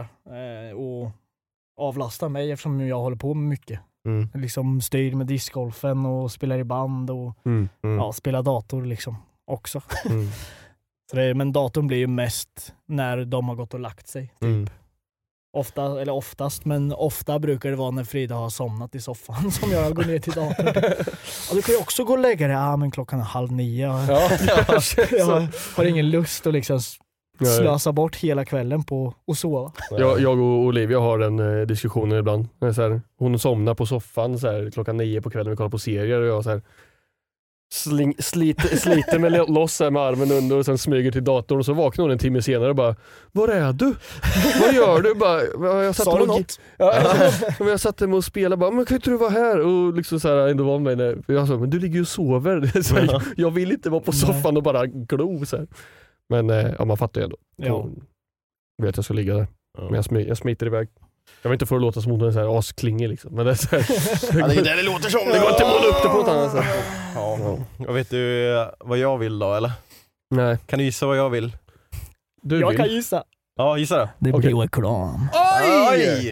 Eh, och avlastar mig eftersom jag håller på med mycket. Mm. Liksom styr med discgolfen och spelar i band och Mm. Mm. ja, spelar dator liksom också. Mm. Så det, men datorn blir ju mest när de har gått och lagt sig. Mm. Ofta, eller oftast, men ofta brukar det vara när Frida har somnat i soffan som jag går ner till datorn. Ja, du kan ju också gå och lägga dig. Ja, men klockan är halv nio. Ja, Jag har ingen lust att liksom Nej. slösa bort hela kvällen på att sova. Jag, jag och Olivia har den eh, diskussionen ibland. Så här, hon somnar på soffan så här, klockan nio på kvällen och vi kollar på serier och jag så här, sling, sliter, sliter med loss här med armen under och sen smyger till datorn och så vaknar hon en timme senare och bara Var är du? Vad gör du? Bara, "Ja, jag satt Sa du och- något? Ja, men jag satt med och spelade bara, men kan inte du vara här? Och liksom så här, ändå var med mig. Jag sa, men du ligger ju och sover. Så här, jag vill inte vara på soffan och bara glo. Så här. Men eh, ja, man fattar ju ändå. Ja. Hon vet att jag ska ligga där. Ja. Men jag, smy, jag smiter iväg. Jag vill inte få det att låta som hon är så här asklingig liksom. Men det är så här, Ja, det är det det låter som. det går inte att måla upp det på något annat sätt. Ja. Jag vet du eh, vad jag vill då eller? Nej, Kan du gissa vad jag vill? du Jag vill. kan gissa. Ja, gissa då. Det blir reklam. Oj!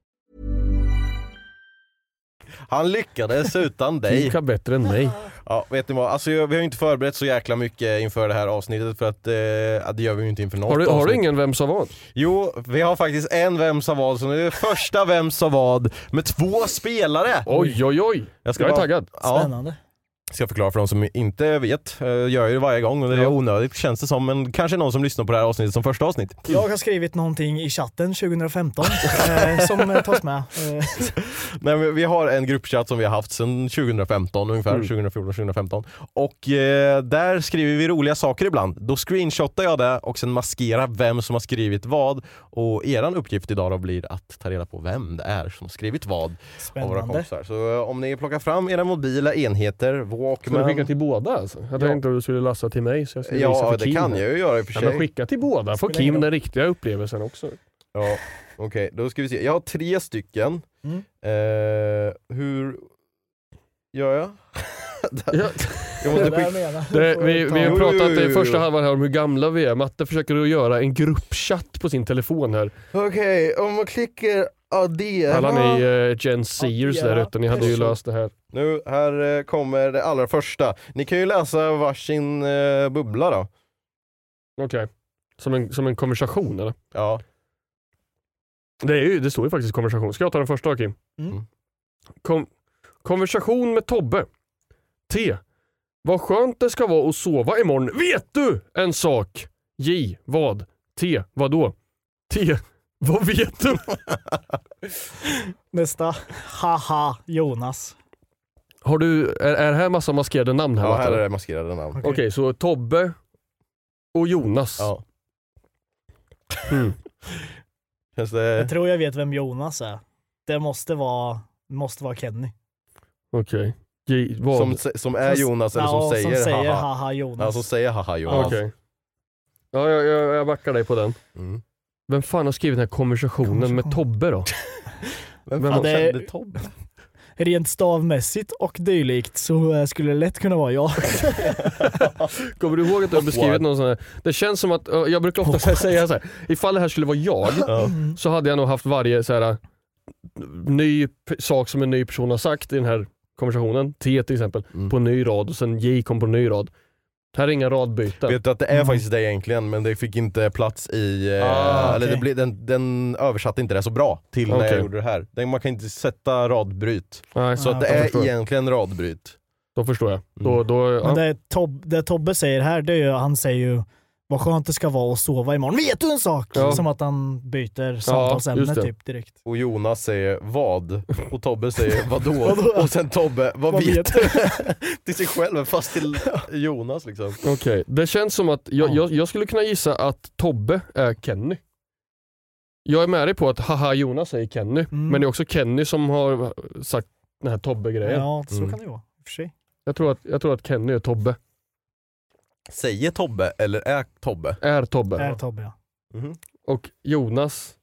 Han lyckades utan dig. Du kan bättre än mig. Ja, vet ni vad? Alltså, jag- vi har ju inte förberett så jäkla mycket inför det här avsnittet för att eh, det gör vi ju inte inför något Har du, har du ingen Vem sa vad? Jo, vi har faktiskt en Vem sa vad, så nu är det första Vem sa vad med två spelare. Oj oj oj. Jag ska Jag är bara- taggad. Ja, Spännande. Ska förklara för de som inte vet. Eh, Jag gör ju det varje gång och det är onödigt känns det som, men kanske någon som lyssnar på det här avsnittet som första avsnitt. Jag har skrivit någonting i chatten 2015 eh, som tas med. Eh, Nej, vi har en gruppchatt som vi har haft sedan 2015 ungefär, Mm. 2014-2015. Och eh, där skriver vi roliga saker ibland. Då screenshotar jag det och sen maskerar vem som har skrivit vad. Och eran uppgift idag då blir att ta reda på vem det är som har skrivit vad av våra Spännande. kompisar. Så om ni plockar fram era mobila enheter, Ska du Walkman. skicka till båda alltså? Jag tänkte inte att du skulle lassa till mig så jag skulle visa Ja, för det Kim. kan jag ju göra i och för Ja, sig. men skicka till båda, får Kim den riktiga upplevelsen också. Ja. Okej, då ska vi se. Jag har tre stycken. Mm. Eh, hur gör jag? Ja. måste Det skicka... Det, vi, vi har pratat i första halvan här om hur gamla vi är. Matte försöker att göra en gruppchatt på sin telefon här. Okej, om man klickar addera. Alla ni uh, Gen Seers Ja, där ute, ni hade ju löst det här. Nu, här eh, kommer det allra första. Ni kan ju läsa varsin eh, bubbla då. Okej. Som, en, som en konversation eller? Ja. Det, är ju, det står ju faktiskt konversation. Ska jag ta den första Kim? Mm. Kom, konversation med Tobbe. T. Vad skönt det ska vara att sova imorgon. Vet du en sak? J. Vad? T. Vad då? T. Vad vet du? Nästa. Haha, Jonas. Har du, är, är det här massa maskerade namn här? ja, här är det maskerade namn. Okej, så Tobbe och Jonas. Ja. Mm. Känns det... Jag tror jag vet vem Jonas är. Det måste vara, måste vara Kenny. Okej. J- Vad? Som, som är Jonas eller som Ja, säger, som säger haha. haha Jonas. Ja, som säger haha Ah, Jonas. Okej. Ja, jag, jag, jag backar dig på den. Mm. Vem fan har skrivit den här konversationen med. Tobbe då? Vem fan det är- kände Tobbe? Rent stavmässigt och dylikt så eh, skulle det lätt kunna vara jag. Kommer du ihåg att du har beskrivit någon sån här, Det känns som att, ö, jag brukar ofta säga så här, ifall det här skulle vara jag Ja. så hade jag nog haft varje så här, ny p- sak som en ny person har sagt i den här konversationen, T till exempel, Mm. på en ny rad och sen J kom på en ny rad. Här är inga radbyten. Vet du att det är Mm. faktiskt det egentligen men det fick inte plats i, eh, Ah, eller det okej. blev, den, den översatte inte det så bra till när Okej. jag gjorde det här. Den, man kan inte sätta radbryt. Nej, Så Ah, att det är förstår. egentligen radbryt. Då förstår jag. Mm. Då, då, ja. Men det, Tob, det Tobbe säger här, det är ju, han säger ju vad skönt det ska vara att sova imorgon. Vet du en sak? Ja. Som att han byter samtalsämne det. typ direkt. Och Jonas säger vad? Och Tobbe säger vadå? Vadå? och sen Tobbe, vad, Vad vet du? till sig själv fast till Jonas liksom. Okej, det känns som att jag, Ja. jag, jag skulle kunna gissa att Tobbe är Kenny. Jag är med dig på att haha Jonas säger Kenny, Mm. men det är också Kenny som har sagt den här Tobbe-grejen. Ja, så Mm. kan det vara. I och för sig. Jag, tror att, jag tror att Kenny är Tobbe. Säger Tobbe eller är Tobbe? Är Tobbe. Är Tobbe ja. Mhm. Och Jonas,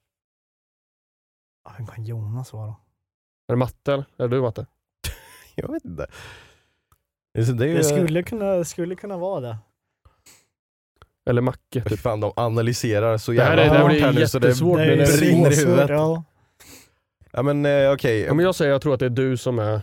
Ja, Vem kan Jonas vara då? är det Matte eller? Är det du Matte? Jag vet inte. Det är, det är ju, Det skulle kunna, skulle kunna vara det. Eller Macke? Typ. fan de analyserar så Det här jävla är, det här hårt blir här nu så det jättesvårt. det men är det- brinner i svårt, huvudet. Ja. Ja men eh, okej, Ja, men jag säger jag tror att det är du som är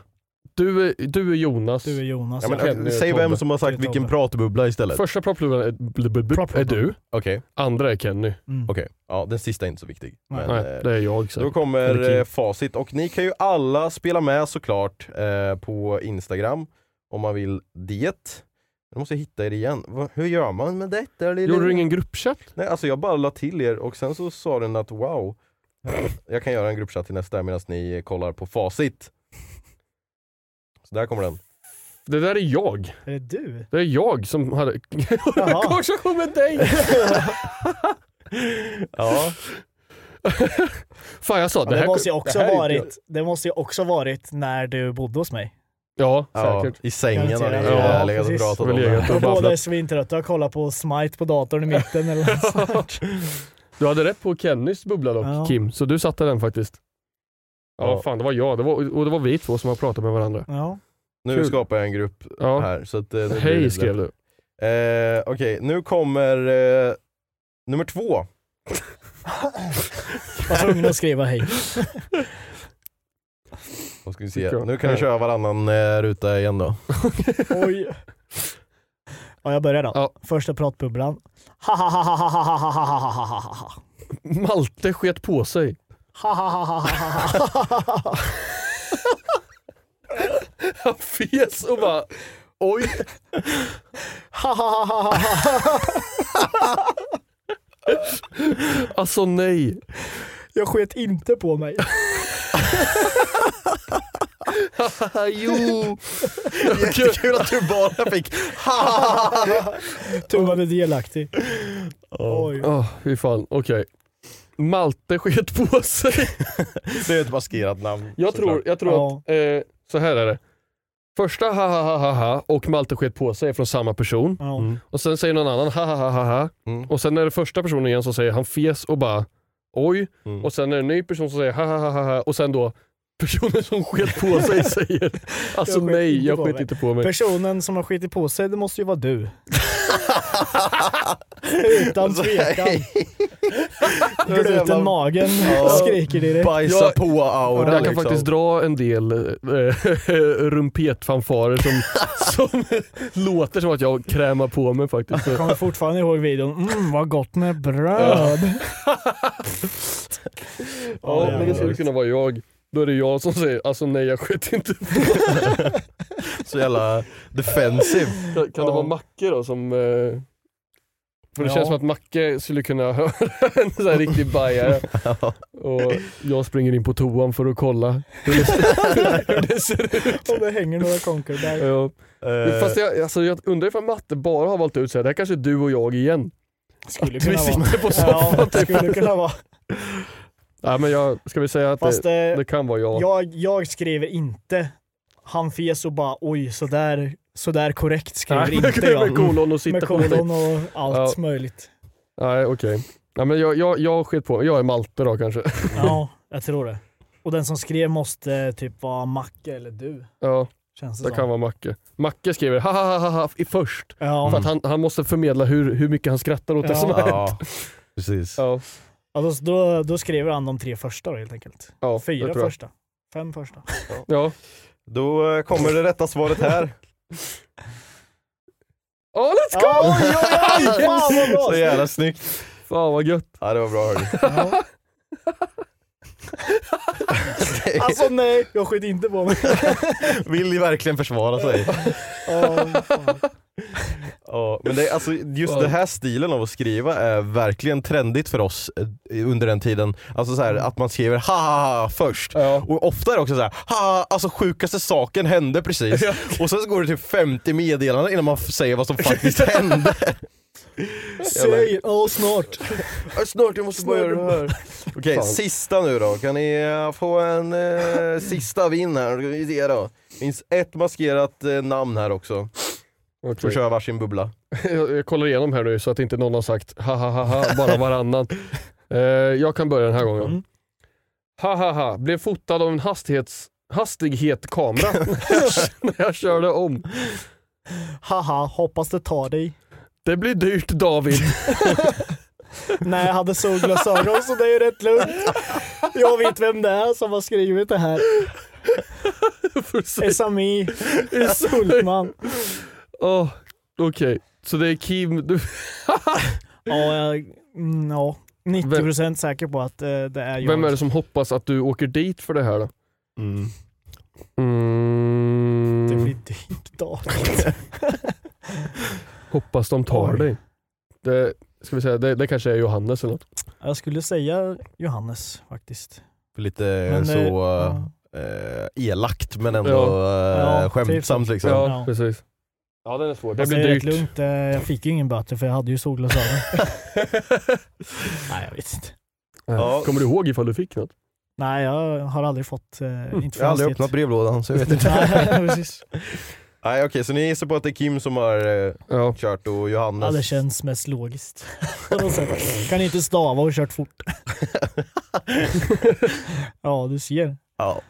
du är, du är Jonas. Du är Jonas. ja, men, Kenny eh, är säg Tobbe. vem som har sagt Det är vilken Tobbe. pratbubbla istället. Första proppluvan är, bl- bl- bl- är Proppluvan. du, Okej, andra är Kenny. Mm. okej. Ja den sista är inte så viktig. Nej. Men, Nej, eh, det är jag. Så. Då kommer Kim. eh, facit och ni kan ju alla spela med såklart eh, på Instagram om man vill det. Jag måste hitta er igen. Va, hur gör man med detta? Eller- Gjorde du ingen gruppchatt? Nej alltså jag bara la till er och sen så sa den att wow, jag kan göra en gruppchatt till nästa medan ni kollar på facit. Så där kommer den. Det där är jag. Är det du? Det är jag som hade konversation med dig. Ja, Fan jag sa Ja, det det, här. måste ju också det varit, det måste ju också varit när du bodde hos mig. Ja, ja säkert. i sängen har ni ja, legat och pratat om det. Och båda är svintrötta och kollar på Smite på datorn i mitten eller något sånt. Du hade rätt på Kennys bubbla dock Ja. Kim, så du satte den faktiskt. Ja, ja fan det var jag det var, och det var vi två som har pratat med varandra. Ja. Nu Kul. skapar jag en grupp ja. här. Så att, nu Hej skrev du. Eh, Okej, okay, nu kommer eh, nummer två. Var tvungen att skriva hej. Då ska vi se. Nu kan vi köra varannan ruta igen då. Oj. Ja, jag börjar då. Ja. Första pratbubblan. Malte sket på sig. Ha ha ha ha ha ha ha. Han fes och bara oj. Ha ha ha ha ha. Alltså nej. Jag sket inte på mig. jo. Jättekul att du bara fick Tumman är delaktig. Oj. Oh, fy fan, okej. Malte sket på sig. Det är ett maskerat namn. Jag tror, jag tror Ja. att, eh, så här är det. Första ha ha ha ha ha och Malte sket på sig är från samma person. Ja. Mm. Och sen säger någon annan ha ha ha ha ha. Mm. Och sen är det första personen igen som säger han fes och bara oj Mm. och sen är det en ny person som säger ha ha ha ha, ha och sen då personen som sket på sig säger alltså Jag nej jag sket mig." inte på mig. Personen som har skitit på sig, det måste ju vara du. Utan tvekan. Gluten magen Ja. skriker direkt. Bajsa Jag- på-aura jag kan liksom. faktiskt dra en del äh, rumpetfanfarer som, som låter som att jag krämar på mig faktiskt. Jag kommer fortfarande ihåg videon. Mm, vad gott med bröd. Ja, Ja, men det skulle kunna vara jag. Då är det jag som säger alltså nej jag sket inte. Så jävla defensive. Kan, kan det vara Macke då som... eh, För det Ja. känns som att Macke skulle kunna höra en sån här riktig bajare. Och jag springer in på toan för att kolla hur det, hur det ser ut. Och det hänger några konkor där. Ja. Eh, Fast jag, alltså, jag undrar ifall Matte bara har valt ut så här. det här kanske är du och jag igen. Skulle Att vi sitter på Ja, soffan. det typ. skulle kunna vara. Ja, men jag, ska vi säga att Fast det, det kan vara jag. jag, jag skriver inte han fes och bara oj sådär, sådär korrekt skriver Nej, inte med jag. kolon och Med kolon och allt Ja. möjligt. Nej okej. Ja, men jag, jag, jag sket på Jag är Malte då kanske. Ja, jag tror det. Och den som skrev måste typ vara Macke eller du. Ja, Känns det, det kan vara Macke. Macke skriver ha ha ha ha i först. Ja, För att han, han måste förmedla hur, hur mycket han skrattar åt det Ja. som har hänt. Ja, precis. Ja, ja, då, då, då skriver han de tre första då helt enkelt. ja, Fyra första. Fem första. Ja. Då eh, kommer det rätta svaret här. Oh, let's go! Ja, oj, oj, oj, fan vad bra! Så jävla snyggt. Fan vad gött. Ja det var bra hörni. Ja. Alltså nej, jag skit inte på mig. Vill ni verkligen försvara sig? Ja, fan. Ja, men det, alltså, just Ja. den här stilen av att skriva är verkligen trendigt för oss eh, under den tiden. Alltså så här, att man skriver ha först. Ja. Och ofta är det också så här, ha, alltså sjukaste saken hände precis. Och sen så går det typ 50 meddelanden innan man säger vad som faktiskt hände. Säg, ja snart. Ja, Snart, jag måste bara göra det här. Okej, Fan. sista nu då. Kan ni eh, få en eh, sista vinn här? Då. finns ett maskerat eh, namn här också. Får Okej. köra varsin bubbla. Jag, jag kollar igenom här nu så att inte någon har sagt ha ha ha ha bara varannan. Eh, jag kan börja den här gången. Mm. Ha ha ha, blev fotad av en hastighets, hastighetkamera när jag körde om. Haha, hoppas det tar dig. Det blir dyrt David. Nej, jag hade solglasögon så det är ju rätt lugnt. Jag vet vem det är som har skrivit det här. Esami Sultman. Åh, Okej, så det är Kim. Du... Ja, jag, mm, ja, 90% säker på att eh, det är jag. Vem är det som hoppas att du åker dit för det här då? Mm. Mm, Det blir dyrt David. Hoppas de tar Oj. dig. Det, ska vi säga, det, det kanske är Johannes eller något. Jag skulle säga Johannes faktiskt. Lite Men, så eh, ja. eh, elakt men ändå Ja, eh, typ skämtsamt så. liksom. Ja, Ja. precis. Ja den är svår. Det blir rätt dyrt. lugnt. eh, Jag fick ju ingen böter för jag hade ju solglasögon. Nej, jag vet inte. Ja. Kommer du ihåg ifall du fick något? Nej, jag har aldrig fått... Eh, inte Jag har aldrig öppnat brevlådan så jag vet inte. Nej, precis. Nej okej, så ni gissar på att det är Kim som har eh, Ja. kört och Ja, Johannes? det känns mest logiskt. Kan inte stava och kört fort. ja, du ser. Ja,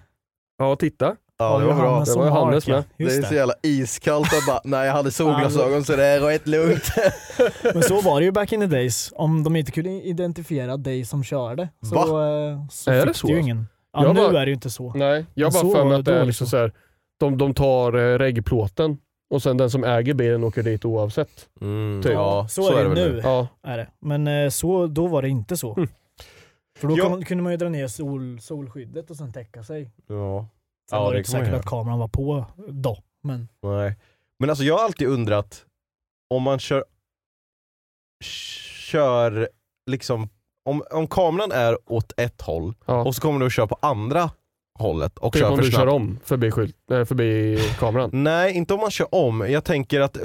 Ja titta. Ja det var bra. Det var Johannes med. Det är det. så jävla iskallt och bara, nej jag hade solglasögon så det är rätt lugnt. Men så var det ju back in the days. Om de inte kunde identifiera dig som körde så, eh, så Är det fick så du ju ingen. Ja, Jag nu bara- är det ju inte så. Nej, jag bara så för mig att det det är liksom liksom. så här, de, de tar eh, reggplåten och sen den som äger bilen åker dit oavsett. Mm, Typ. ja, Så är det väl nu. Ja, Är det. Men eh, så, då var det inte så. Mm. För då Ja. kunde man ju dra ner sol, solskyddet och sen täcka sig. Ja. Sen Ja, var det det inte säkert att kameran var på då. Men Nej. Men alltså jag har alltid undrat, om man kör, kör liksom, om, om kameran är åt ett håll ja. och så kommer du att köra på andra hållet och Typ kör om för du snabbt. kör om förbi, skylt, äh, förbi kameran. Nej, inte om man kör om. Jag tänker att eh,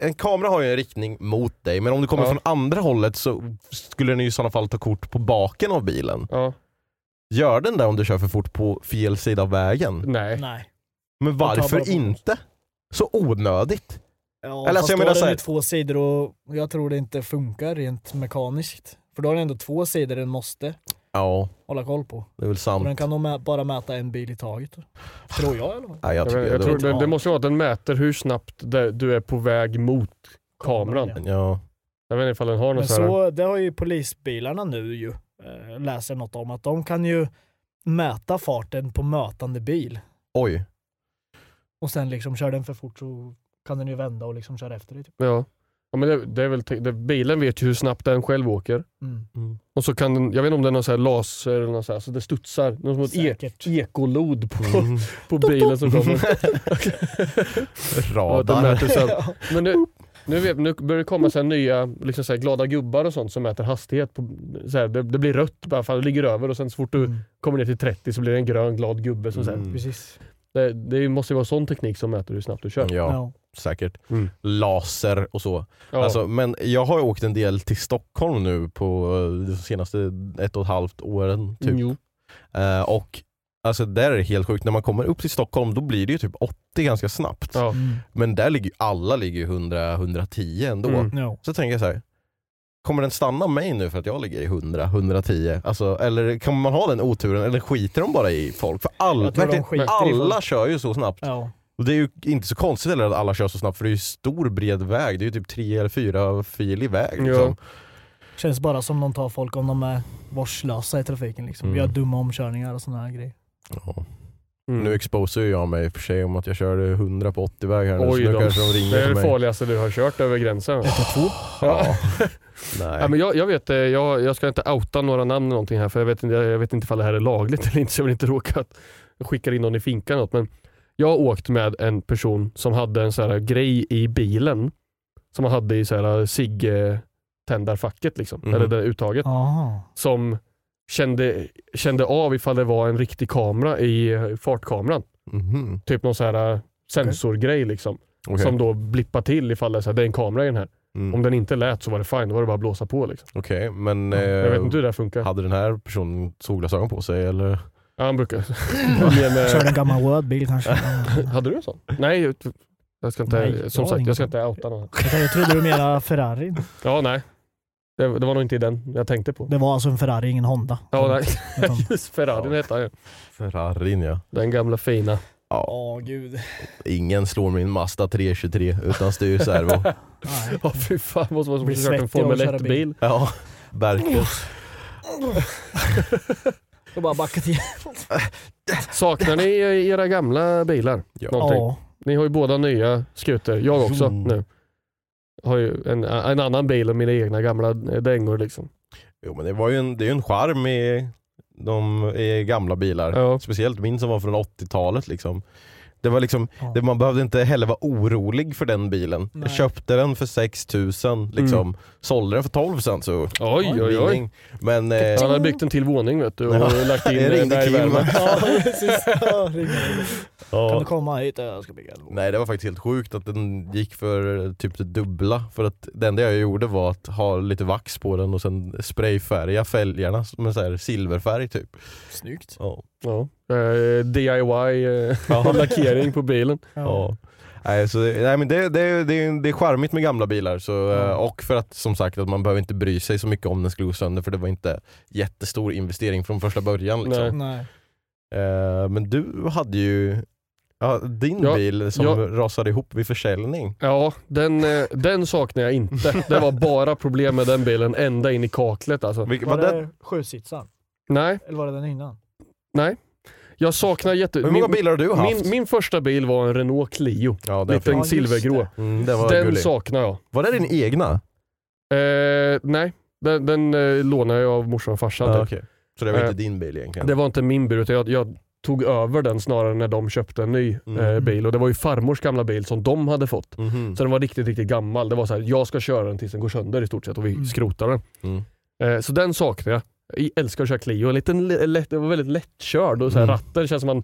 en kamera har ju en riktning mot dig, men om du kommer Ja. från andra hållet så skulle den ju i sådana fall ta kort på baken av bilen. Ja. Gör den det om du kör för fort på fel sida av vägen? Nej. nej. Men varför inte? Så onödigt. Ja, Eller fast alltså, jag då menar har så den ju två sidor och jag tror det inte funkar rent mekaniskt. För då har den ändå två sidor den måste Ja, hålla koll på. det är väl Och sant. den kan nog mä- bara mäta en bil i taget. Tror jag i alla fall. Nej, jag Jag, jag det tror det, det måste vara att den mäter hur snabbt det, du är på väg mot kameran. Ja. Jag vet inte ifall den har någon Men sån här... så, det har ju polisbilarna nu ju, eh, läser något om, att de kan ju mäta farten på mötande bil. Oj. Och sen liksom kör den för fort så kan den ju vända och liksom köra efter dig. Typ. Ja. Ja, men det, det är väl, det, bilen vet ju hur snabbt den själv åker. Mm. Och så kan den, jag vet inte om det är någon här laser eller något så, här, så det studsar. Någon som ett e ekolod på, Mm. på bilen som kommer. Ja, Radar. Men nu, nu, vet, nu börjar det komma så här nya liksom så här glada gubbar och sånt som mäter hastighet. På, så här, det, det blir rött bara för att det ligger över och sen så fort du Mm. kommer ner till 30 så blir det en grön glad gubbe. Som så här, Mm. Precis. det, det måste ju vara sån teknik som mäter hur snabbt du kör. Ja, Ja. säkert. Mm. Laser och så. Ja. Alltså, men jag har ju åkt en del till Stockholm nu på eh, de senaste ett och ett halvt åren. Typ. Jo. Eh, och alltså, där är det helt sjukt, när man kommer upp till Stockholm då blir det ju typ 80 ganska snabbt. Ja. Mm. Men där ligger ju alla ligger ju 100-110 ändå. Mm. Ja. Så tänker jag så här. Kommer den stanna mig nu för att jag ligger i 100-110? Alltså, eller kommer man ha den oturen eller skiter de bara i folk? För all, verkligen, alla kör ju så snabbt. Ja. Och det är ju inte så konstigt heller att alla kör så snabbt för det är ju stor bred väg. Det är ju typ tre eller fyra filig väg. Liksom. Känns bara som de tar folk om de är vårdslösa i trafiken. Liksom. Mm. Gör dumma omkörningar och sådana här grejer. Ja. Mm. Nu exposar jag mig i och för sig om att jag körde 100 på 80 väg här nu, så Oj nu då. kanske de ringer Det är det farligaste du har kört över gränsen. Ja. Nej. Ja, men jag, jag, vet, eh, jag, jag ska inte outa några namn eller någonting här för jag vet, inte, jag vet inte ifall det här är lagligt eller inte så jag vill inte råka att jag skickar in någon i finkan något. Men jag har åkt med en person som hade en sån här grej i bilen som han hade i så här sig tändarfacket liksom, Mhm. eller det uttaget. Aha. Som kände, kände av ifall det var en riktig kamera i eh, fartkameran. Mhm. Typ någon så här eh, sensorgrej liksom. Okej. Som då blippar till ifall det är, så här, det är en kamera i den här. Mm. Om den inte lät så var det fine, då var det bara att blåsa på. Liksom. Okej, men Jag vet eh, inte hur det här funkar. hade den här personen solglasögon på sig eller? Ja, han brukar... Mer Körde en med... gammal Word-bil kanske. Hade du en sån? Nej, jag ska inte, Nej, som sagt jag ska inte outa någon. Jag, jag trodde du menade Ferrari. Ja, nej. Det, det var nog inte den jag tänkte på. Det var alltså en Ferrari, ingen Honda. Ja, nej. Utan- Just Ferrarin hette han ju. Ferrarin ja. Den gamla fina. ja. Åh gud. Ingen slår min Mazda 323 utan styrservo. Nej. Ja fy fan, måste vara som att köra en. Formel köra bil. 1-bil. ja, verkligen. Och bara backa till. Saknar ni era gamla bilar? Ja. Någonting? Ja. Ni har ju båda nya skuter, jag också Mm. nu. Har ju en, en annan bil än mina egna gamla dängor liksom. Jo men det var ju en, det är ju en charm i, de, i gamla bilar. Ja. Speciellt min som var från 80-talet liksom. Det var liksom, Ja. det, man behövde inte heller vara orolig för den bilen. Nej. Jag köpte den för 6000 liksom. Sålde den för 12 sen så Mm. Oj oj oj. Men eh, Han hade byggt en till våning vet du och Ja. lagt in eh, ringde Kim. bergvärme. Ja, precis. Ja. Kan du komma hit? Jag ska bygga en Nej det var faktiskt helt sjukt att den gick för typ det dubbla. För att det enda jag gjorde var att ha lite vax på den och sen sprayfärga fälgarna med så här silverfärg typ. Snyggt. Ja. Ja. Eh, DIY eh, lackering på bilen. Ja. Nej, så, nej, men det, det, det, är- det är charmigt med gamla bilar så, eh, och för att som sagt att man behöver inte bry sig så mycket om den skulle gå sönder för det var inte jättestor investering från första början. Liksom. Nej. Eh, men du hade ju ja, din Ja, bil som ja. rasade ihop vid försäljning. Ja, den, eh, den saknar jag inte. Det var bara problem med den bilen ända in i kaklet alltså. Var var det det, sjusitsar? Nej, Eller var det den innan? Nej. Jag saknar jätte... hur många min, bilar har du haft? min, min första bil var en Renault Clio. ja, den, Liten silvergrå. mm, den Den gullig. saknar jag. Var det din egna? Eh, nej, den, den eh, lånade jag av morsan och farsan. Ja, typ. okej. Så det var Eh, inte din bil egentligen? Det var inte min bil utan jag, jag tog över den snarare när de köpte en ny eh, Mm. bil. Och Det var ju farmors gamla bil som de hade fått. Mhm. Så den var riktigt, riktigt gammal. Det var så här, jag ska köra den tills den går sönder i stort sett och vi Mm. skrotar den. Mm. Eh, så den saknar jag. Jag älskar att köra Clio. En liten, lätt, det var väldigt lättkörd och så här, Mm. ratten känns som man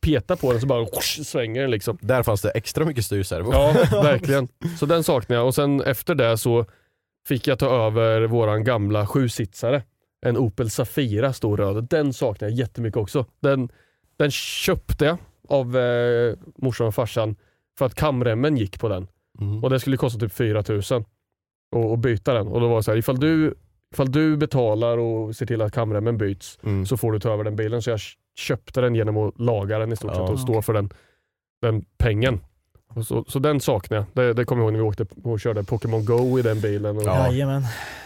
petar på den så bara whoosh, svänger den liksom. Där fanns det extra mycket styrservo. Ja, verkligen. Så den saknar jag. Och sen efter det så fick jag ta över våran gamla sjusitsare. En Opel Safira stor röd. Den saknar jag jättemycket också. Den, den köpte jag av eh, morsan och farsan för att kamremmen gick på den. Mm. Och det skulle kosta typ 4000 att att byta den. Och då var det så här, ifall du ifall du betalar och ser till att kamremmen byts Mm. så får du ta över den bilen. Så jag köpte den genom att laga den i stort Ja. sett och stå för den, den pengen. Och så, så den saknar jag. Det, det kommer jag ihåg när vi åkte och körde Pokémon Go i den bilen. Och, Ja. Jajamän.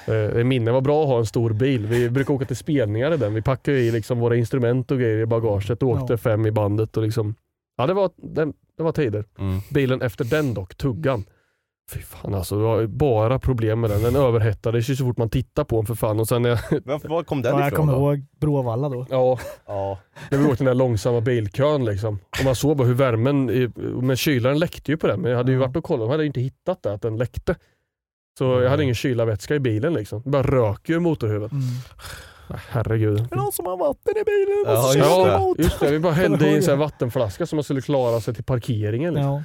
eh, minne var bra att ha en stor bil. Vi brukar åka till spelningar i den. Vi packade i liksom våra instrument och grejer i bagaget och åkte Ja. fem i bandet. Och liksom, ja, det, var, det, det var tider. Mm. Bilen efter den dock, tuggan. Fy fan alltså, det var bara problem med den. Den överhettades ju så fort man tittar på den för fan. Och sen när, jag, Var, var kom den Ja, jag ifrån kommer då? ihåg Bråvalla då. ja, Ja. när vi åkte den där långsamma bilkön liksom. Och man såg bara hur värmen, i, men kylaren läckte ju på den. Men jag hade ju varit och kollat, de hade ju inte hittat det, att den läckte. Så jag Nej. hade ingen kylarvätska i bilen liksom. Det bara rök ju ur motorhuvudet. Mm. Herregud. Är det någon som har vatten i bilen? Ja, just det. Just det, vi bara hällde i en vattenflaska så man skulle klara sig till parkeringen. Liksom. Ja.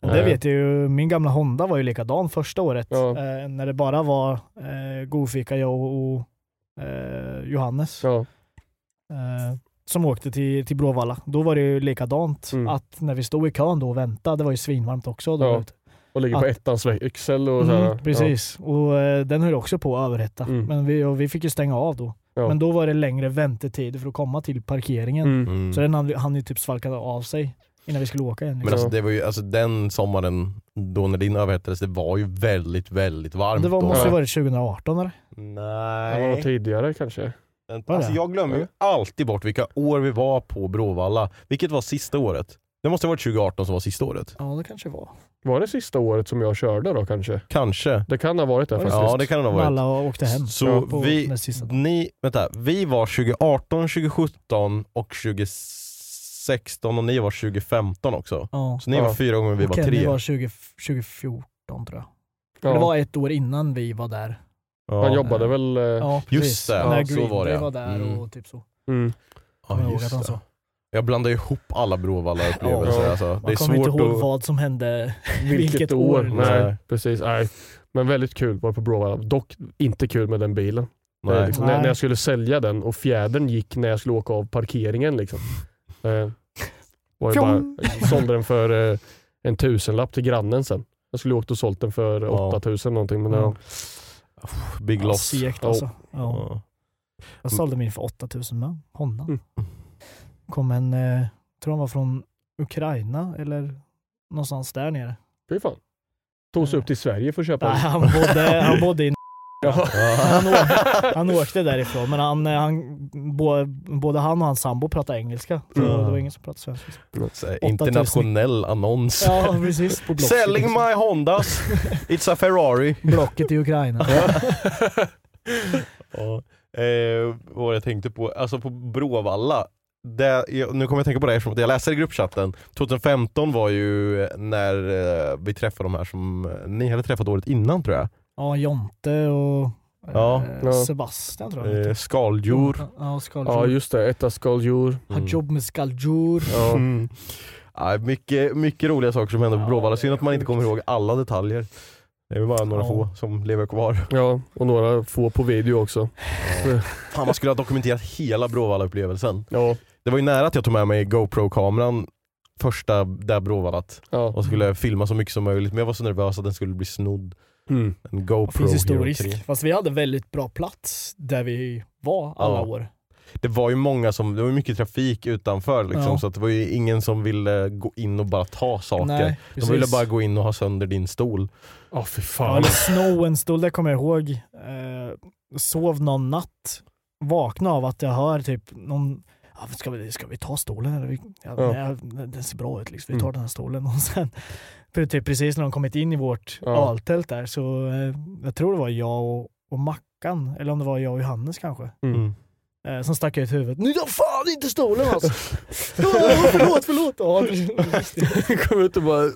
Och det vet jag ju, min gamla Honda var ju likadan första året. Ja. Eh, när det bara var eh, godfika, jag och, och eh, Johannes Ja. eh, som åkte till, till Bråvalla. Då var det ju likadant. Mm. Att när vi stod i kön då och väntade, det var ju svinvarmt också. Då Ja. Och ligger på Att- ettans växel och så. Mm, precis, och eh, den höll också på att överhetta. Mm. Men vi, och vi fick ju stänga av då. Ja. Men då var det längre väntetider för att komma till parkeringen. Ja. Mm. Mm. Så den hann, hann ju typ svalka av sig innan vi skulle åka igen. Men Liksom. alltså, det var ju, alltså den sommaren, då när din överhettades, det var ju väldigt, väldigt varmt. det var, då. måste ju varit 2018 eller? Det var nog Nej. tidigare kanske. Alltså, jag glömmer ju alltid bort vilka år vi var på Bråvalla. Vilket var sista året? Det måste ha varit 2018 som var sista året. Ja det kanske var. Var det sista året som jag körde då kanske? Kanske. Det kan ha varit det faktiskt. Ja det kan det ha varit. alla åkte hem. Så vi, ni, vänta, vi var 2018, 2017 och 2016 och ni var 2015 också. Ja. Så ni Ja. var fyra gånger, vi Och var tre. var 20, 2014 tror jag. Ja. Det var ett år innan vi var där. Ja. Han jobbade väl... eh, Ja, Just det, När ja, så Green var det, Day ja. var där Mm. och typ så. Mm. Kommer jag Ja, ihåg att han sa. Jag blandar ihop alla Bråvalla-upplevelser. Ja. alltså. Det Man är kommer inte svårt ihåg att... vad som hände Vilket, år. Nej, Nej. precis. Nej. Men väldigt kul var på Bråvalla. Dock inte kul med den bilen. Eh, Nej. Liksom, när, Nej. när jag skulle sälja den och fjädern gick när jag skulle åka av parkeringen. Liksom. Eh, var ju bara, jag sålde den för eh, en tusenlapp till grannen sen. Jag skulle åkt och sålt den för Ja. 8000 någonting. Men, Ja. ja. Big loss. segt Ja. alltså. Ja. Ja. Jag sålde min för 8000 med Honda. Mm. Kom en, eh, tror han var från Ukraina eller någonstans där nere. Fy fan. Tog sig upp till Sverige för att köpa Nej, han bodde, han bodde i Ja. han, åkte, han åkte därifrån men han, han, bo, både han och hans sambo pratade engelska. Så Mm. det var ingen som pratade svenska. Internationell annons. Ja precis. På Blocket. Selling my Hondas, it's a Ferrari. Blocket i Ukraina. Ja. Eh, vad jag tänkte på? Alltså på Bråvalla, det, nu kommer jag tänka på det eftersom jag läser i gruppchatten. 2015 var ju när eh, vi träffade de här som eh, ni hade träffat året innan tror jag. Ja, Jonte och Ja, eh, ja. Sebastian tror jag. Eh, skaldjur. Ja, skaldjur. Ja just det, etta skaldjur. Har jobb med skaldjur. Ja. Mm. Ja, mycket, mycket roliga saker som hände på Bråvalla, det är synd att man inte kommer ihåg alla detaljer. Det är väl bara några Ja. få som lever kvar. ja, och några få på video också. Fan man skulle ha dokumenterat hela Bråvalla-upplevelsen. Ja, Det var ju nära att jag tog med mig GoPro-kameran första där Bråvallat ja. och skulle filma så mycket som möjligt men jag var så nervös att den skulle bli snodd. Mm. En GoPro finns Hero risk. 3. Fast vi hade väldigt bra plats där vi var alla Ja. år. Det var ju många som, det var mycket trafik utanför liksom, Ja. så att det var ju ingen som ville gå in och bara ta saker. Nej, De ville bara gå in och ha sönder din stol. Ja fy Ja, fan. eller Snowenstol, det kommer jag ihåg. Eh, sov någon natt, vaknade av att jag hör typ någon Ja, ska, vi, ska vi ta stolen eller? Vi, ja, Ja. nej, den ser bra ut liksom. vi tar Mm. den här stolen. Och sen, för typ precis när de kommit in i vårt Ja. öltält där så eh, jag tror det var jag och, och Mackan, eller om det var jag och Johannes kanske, Mm. eh, som stack ut huvudet. Nu tar fan inte stolen alltså! Förlåt, förlåt! Ja. Kom ut och bara uh.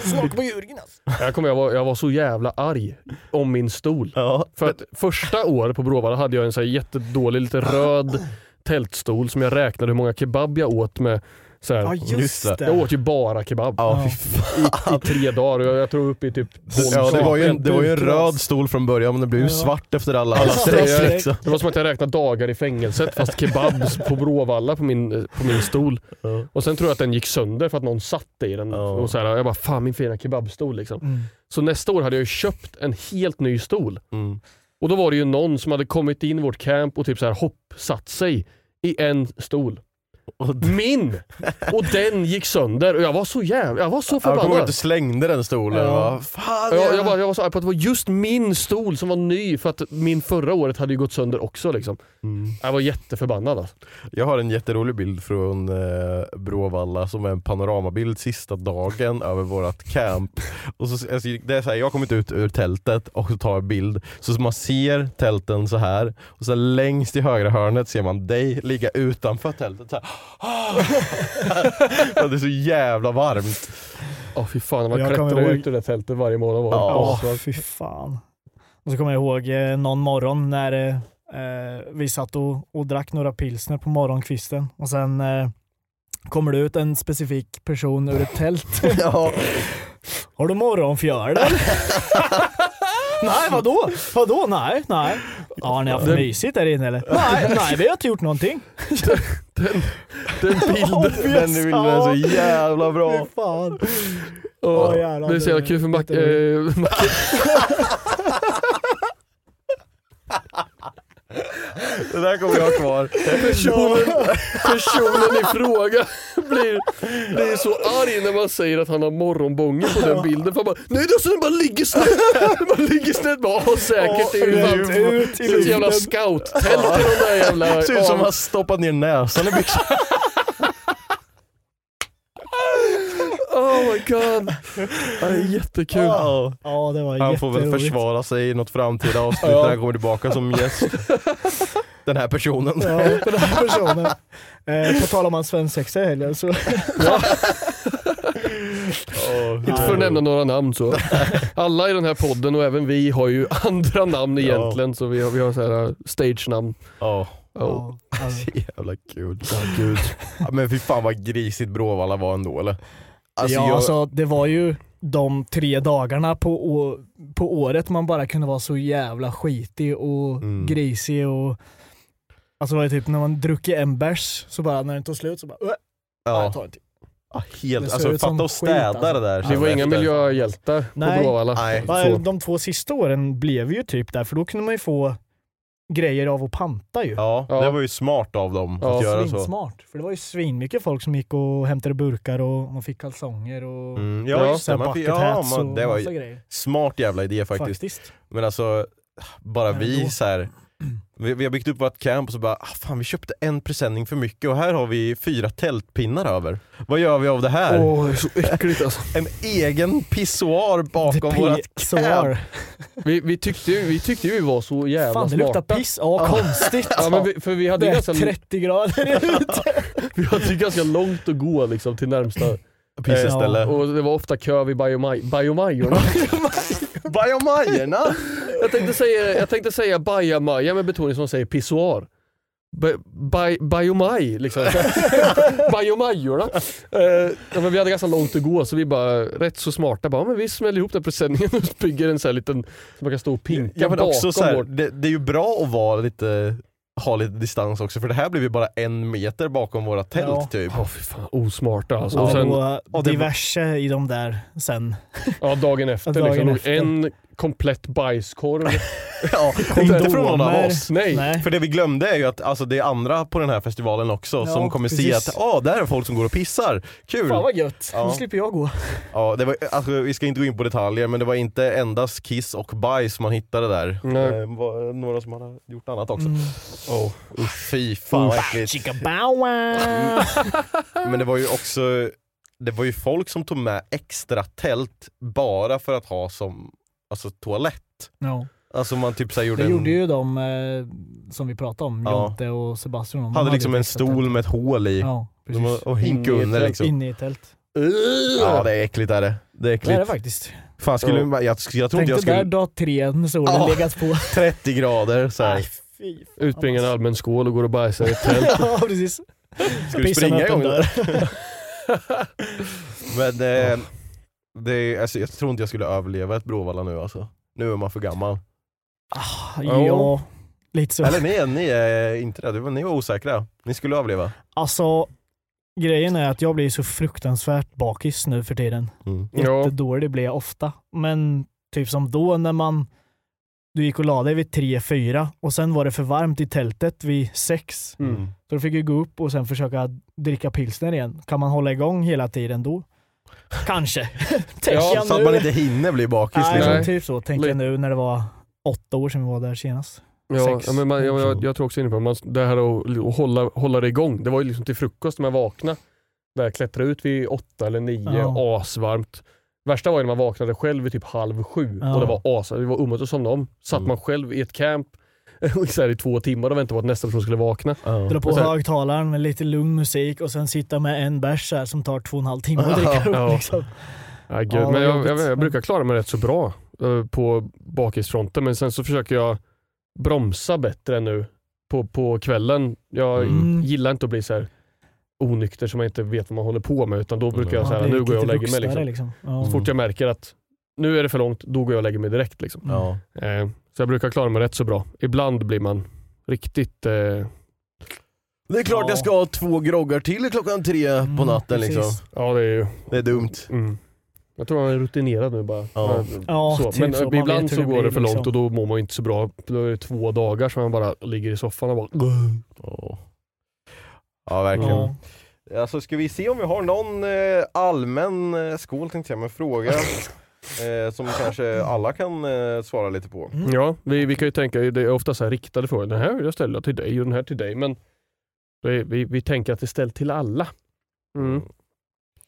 Smaka på Jörgen alltså. jag, kommer, jag, var, jag var så jävla arg om min stol. Ja. För att första året på Bråvalla hade jag en så här jättedålig, lite röd tältstol som jag räknade hur många kebab jag åt med. Så här. Ja just det. Jag åt ju bara kebab Ja, i, i tre dagar och jag, jag tror upp i typ 12 Ja, det, var ju en, det var ju en röd stol från början men det blev ju Ja. svart efter alla, Alla streck. Liksom. Det var som att jag räknade dagar i fängelset fast kebab på Bråvalla på min, på min stol. Ja. Och sen tror jag att den gick sönder för att någon satt i den. Ja. Och så här, jag bara, fan min fina kebabstol liksom. Mm. Så nästa år hade jag ju köpt en helt ny stol. Mm. Och då var det ju någon som hade kommit in i vårt camp och typ så här hoppsatt sig i en stol. Min! Och den gick sönder och jag var så jävla, jag var så Jag kommer förbannad. du slängde den stolen. Ja. Va? Fan, Jag, jag, var, jag var så arg på att det var just min stol som var ny för att min förra året hade ju gått sönder också. Liksom. Mm. Jag var jätteförbannad. Alltså. Jag har en jätterolig bild från eh, Bråvalla som är en panoramabild sista dagen över vårt camp. Och så, alltså, det är så här, jag har kommit ut ur tältet och så tar jag bild. Så man ser tälten så här och sen längst i högra hörnet ser man dig ligga utanför tältet. Så här. Och det är så jävla varmt. Åh fy fan, man Jag kommer klättrar ihåg- ut ur det tältet varje morgon. Var Ja. Ja, fy fan. Och så kommer jag ihåg eh, någon morgon när eh, vi satt och, och drack några pilsner på morgonkvisten och sen eh, kommer det ut en specifik person ur ett tält. Ja. Har du morgonfjärd eller? nej, vadå? Vadå? Nej, nej. Ja, har ni haft Den- mysigt där inne eller? Nej, nej, vi har inte gjort någonting. Den, den bilden. Den bilden är så jävla bra. Fy fan. Åh, Åh, jävlar, det är så jävla kul för Mac, eh, Mac, Det där kommer jag ha kvar. personen, personen i fråga blir, blir så arg när man säger att han har morgonbången på den bilden. För han bara, nej alltså den bara ligger snett. Den bara ligger snett. Bara, "Ja, säkert, det är ju ut i det är ett jävla scouttält i de där jävla... Ser ut som han stoppat ner näsan i byxorna. Oh my god. Det är jättekul. Ja. Ja, det var Han får väl jätteroligt. försvara sig i något framtida avsnitt Ja. när han kommer tillbaka som gäst. Den här personen. Ja, den här personen. Eh, på tal om hans svensexa i helgen så... Inte för att nämna några namn så. Alla i den här podden och även vi har ju andra namn egentligen så vi har, vi har så här uh, stage-namn. Ja, Oh. Ja, så jävla kul. Ja, men fy fan vad grisigt Bråvalla var ändå eller? Alltså, ja, jag, alltså det var ju de tre dagarna på, på året man bara kunde vara så jävla skitig och Mm. grisig och Alltså det var ju typ när man druckit en bärs så bara när den tog slut så bara "Äh, nej, ja, jag tar en till. ja, Det helt, alltså fatta att skit, städa alltså. det där. Vi sen var inga miljöhjältar på Nej. Bråvalla. Nej. De två sista åren blev ju typ där för då kunde man ju få grejer av att panta ju. Ja, Ja. det var ju smart av dem Ja, att göra så. Svinsmart. För det var ju svinmycket folk som gick och hämtade burkar och man fick kalsonger och Mm, Ja, ja, just det. Man fick, ja, man, och det var grejer. smart jävla idé faktiskt. Faktiskt. Men alltså, bara Men vi så här. Vi, vi har byggt upp vårt camp och så bara, ah, fan vi köpte en presenning för mycket och här har vi fyra tältpinnar över. Vad gör vi av det här? Åh, det är så äckligt alltså. En egen pissoar bakom The vårt camp. Vi, vi, tyckte ju, vi tyckte ju vi var så jävla Fan det smarta. luktar piss. Ja, konstigt. Ja, men vi, för vi hade, det är ganska, 30 grader ute. vi hade ju ganska långt att gå liksom, till närmsta. Pisseställe. Och det var ofta kö vid biomaj, biomajorna. Jag tänkte säga, jag tänkte säga bajamaja med betoning som säger pissoar. Ba- baj- Bajomaj liksom. Bajomajorna. Eh, ja, men vi hade ganska långt att gå så vi bara rätt så smarta bara, men vi smäller ihop den presenningen och bygger en sån här liten, så man kan stå och pinka Ja men bakom också så här, vårt. det, det är ju bra att vara lite, ha lite distans också för det här blev ju bara en meter bakom våra tält Ja. typ. Ja fy fan, osmarta alltså. Och, Och sen, och det- diverse i de där sen. ja, dagen efter, Dagen liksom, efter. en komplett bajskorv. Ja, inte från någon av oss. Nej. Nej. För det vi glömde är ju att alltså, det är andra på den här festivalen också Ja, som kommer se precis. att ah, där är folk som går och pissar. Kul! Fan vad gött. Ja. Nu slipper jag gå. Ja, det var, alltså, vi ska inte gå in på detaljer men det var inte endast kiss och bajs man hittade där. Nej. Det var några som hade gjort annat också. Mm. Oh, usch, fy fan vad äckligt. Men det var ju också det var ju folk som tog med extra tält bara för att ha som alltså, toalett. Ja. Alltså man typ så gjorde Det en, gjorde ju de eh, som vi pratade om, Ja. Jonte och Sebastian. De hade liksom en stol med ett hål i. Ja, De och hink under liksom. Inne i ett tält. Ja det är äckligt är det. Det är Det äckligt. är det faktiskt. Fan skulle, jag, jag inte Tänk jag dig där skulle... dag tre när solen Ja. legat på. 30 grader så här. Nej, fy fan, Utbringa en alltså. allmän skål och går och bajsar i ett tält. Ja precis. Ska du springa igång? dörr. Men eh, det, är- alltså, jag tror inte jag skulle överleva ett Bråvalla nu alltså. Nu är man för gammal. Ah, Ja, lite så. Eller ni, är- ni är inte det, ni var osäkra. Ni skulle överleva. Alltså, grejen är att jag blir så fruktansvärt bakis nu för tiden. Mm. Jättedålig blir jag ofta. Men typ som då när man du gick och la dig vid 3-4 och sen var det för varmt i tältet vid 6. Mm. Så då fick jag gå upp och sen försöka dricka pilsner igen. Kan man hålla igång hela tiden då? Kanske. Tänker Ja, jag så att nu. man inte hinner bli bakis. Nej, liksom. typ så tänker jag nu när det var åtta år sedan vi var där senast. Ja, ja, men man, jag, jag, jag tror också inne på det. man, det här att, att hålla, hålla det igång. Det var ju liksom till frukost när man vaknade. Där klättra ut vid åtta eller nio, Ja. asvarmt. Värsta var ju när man vaknade själv vid typ halv sju Ja. och det var as, det var omöjligt att somna om. Satt Mm. man själv i ett camp så här, i två timmar och väntade på att nästa person skulle vakna. Ja. Dra på sen- högtalaren med lite lugn musik och sen sitta med en bärs här som tar två och en halv timme att dricka upp. Ja. Liksom. Ja. Ja, men jag, jag, jag brukar klara mig rätt så bra eh, på bakisfronten men sen så försöker jag bromsa bättre nu på, på kvällen. Jag Mm. gillar inte att bli så här onykter som man inte vet vad man håller på med utan då brukar jag så här, blir nu går jag och lägger mig. Liksom. liksom. Ja. Så fort jag märker att nu är det för långt, då går jag och lägger mig direkt. Liksom. Ja. Eh, så jag brukar klara mig rätt så bra. Ibland blir man riktigt... Eh, Det är klart Ja. jag ska ha två groggar till klockan tre på Mm, natten liksom. ja det är ju... Det är dumt. Mm. Jag tror han är rutinerad nu bara. Ja. Ja, så. typ Men så. eh, Man ibland så går det för långt liksom. och då mår man inte så bra. Då är det två dagar som man bara ligger i soffan och bara... Ja. Ja verkligen. Ja. Alltså ska vi se om vi har någon eh, allmän eh, skål tänkte jag, men fråga eh, som kanske alla kan eh, svara lite på. Mm. Ja, vi, vi kan ju tänka, det är ofta så här riktade frågor. Den här vill jag ställa till dig och den här till dig. Men är, vi, vi tänker att det är ställt till alla. Mm.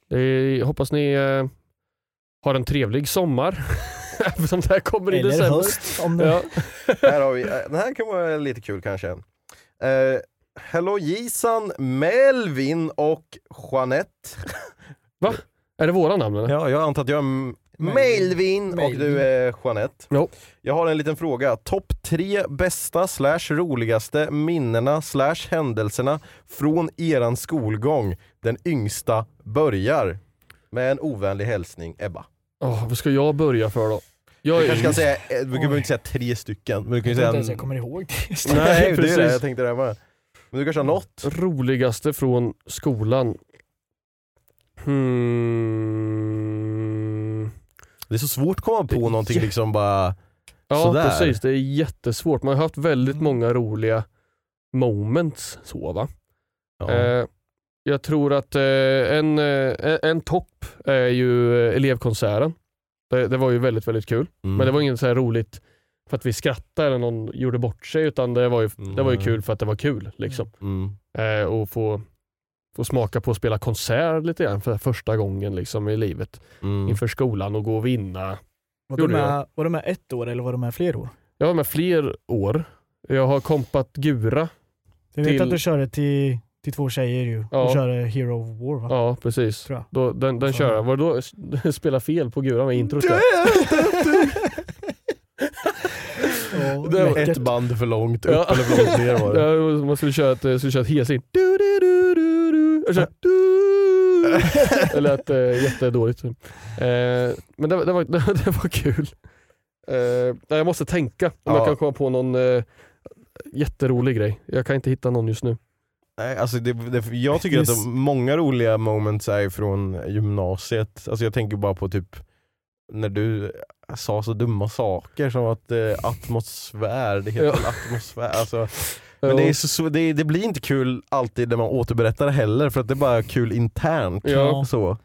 Det är, hoppas ni eh, har en trevlig sommar. Eftersom det här kommer i december. höst om det... Ja. Här har vi, eh, den här kan vara lite kul kanske. Eh, Hello Jisan, Melvin och Jeanette. Är det våra namn eller? Ja, jag antar att jag är M- Melvin. Melvin och du är Jeanette. Jo. Jag har en liten fråga. Topp tre bästa slash roligaste minnena slash händelserna från eran skolgång. Den yngsta börjar. Med en ovänlig hälsning Ebba. Åh, vad ska jag börja för då? Jag Du kanske kan säga, eh, du behöver inte säga tre stycken. Men du kan Jag ju tror säga inte ens jag en... kommer ihåg det. Nej, det är det jag tänkte det med. Men du kanske har något? Roligaste från skolan? Hmm. Det är så svårt att komma på någonting liksom bara... Ja Sådär. precis, det är jättesvårt. Man har haft väldigt många roliga moments. Så, va? Ja. Eh, jag tror att eh, en, eh, en topp är ju eh, elevkonserten. Det, det var ju väldigt, väldigt kul. Mm. Men det var inget så här roligt för att vi skrattade eller någon gjorde bort sig utan det var ju, det var ju Mm. kul för att det var kul. Liksom. Mm. Eh, och få, få smaka på att spela konsert lite grann för första gången liksom, i livet Mm. inför skolan och gå och vinna. Var Gjorde med, var du med ett år eller var du med fler år? Jag var med fler år. Jag har kompat Gura. Jag vet Till- att du körde till, till två tjejer ju. Ja. Du körde Hero of War va? Ja precis. Då, den den Så- kör jag. Var det då spela fel på Gura med introt? Det var. Ett band för långt upp Ja. eller för långt ner var det. Ja, man skulle köra ett, skulle köra ett helsin. Du, du, du, körde du. Det lät äh, jättedåligt. Eh, men det, det, var, det, det var kul. Eh, jag måste tänka om Ja. jag kan komma på någon eh, jätterolig grej. Jag kan inte hitta någon just nu. Nej, alltså det, det, jag tycker att Yes. de, många roliga moments är från gymnasiet. Alltså jag tänker bara på typ när du sa så dumma saker som att eh, atmosfär, det heter Ja. atmosfär. Alltså, men det, är så, så, det, det blir inte kul alltid när man återberättar det heller för att det är bara kul internt. Ja. Så.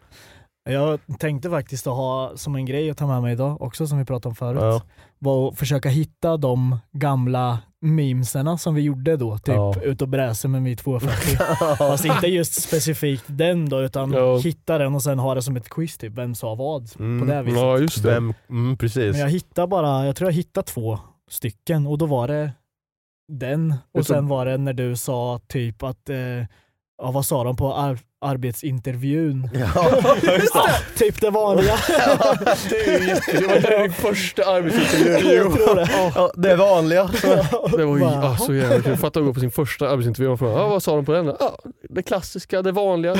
Jag tänkte faktiskt att ha som en grej att ta med mig idag också som vi pratade om förut. Ja. Var att försöka hitta de gamla memesarna som vi gjorde då. Typ Ja. ut och bräser med mitt 240. Fast inte just specifikt den då utan Ja. hitta den och sen ha det som ett quiz typ. Vem sa vad? Mm. På det viset. Ja just det. Vem, mm, precis. Men jag hittade bara, jag tror jag hittade två stycken och då var det den och sen var det när du sa typ att, eh, ja vad sa de på ar- arbetsintervjun? Ja, just det. typ det vanliga. Det är det var din första arbetsintervju. jag tror det. Ja, det vanliga. Det var ju ah, så jävla kul. Fatta att gå på sin första arbetsintervju och fråga ah, vad sa de på den? Ah, det klassiska, det vanliga.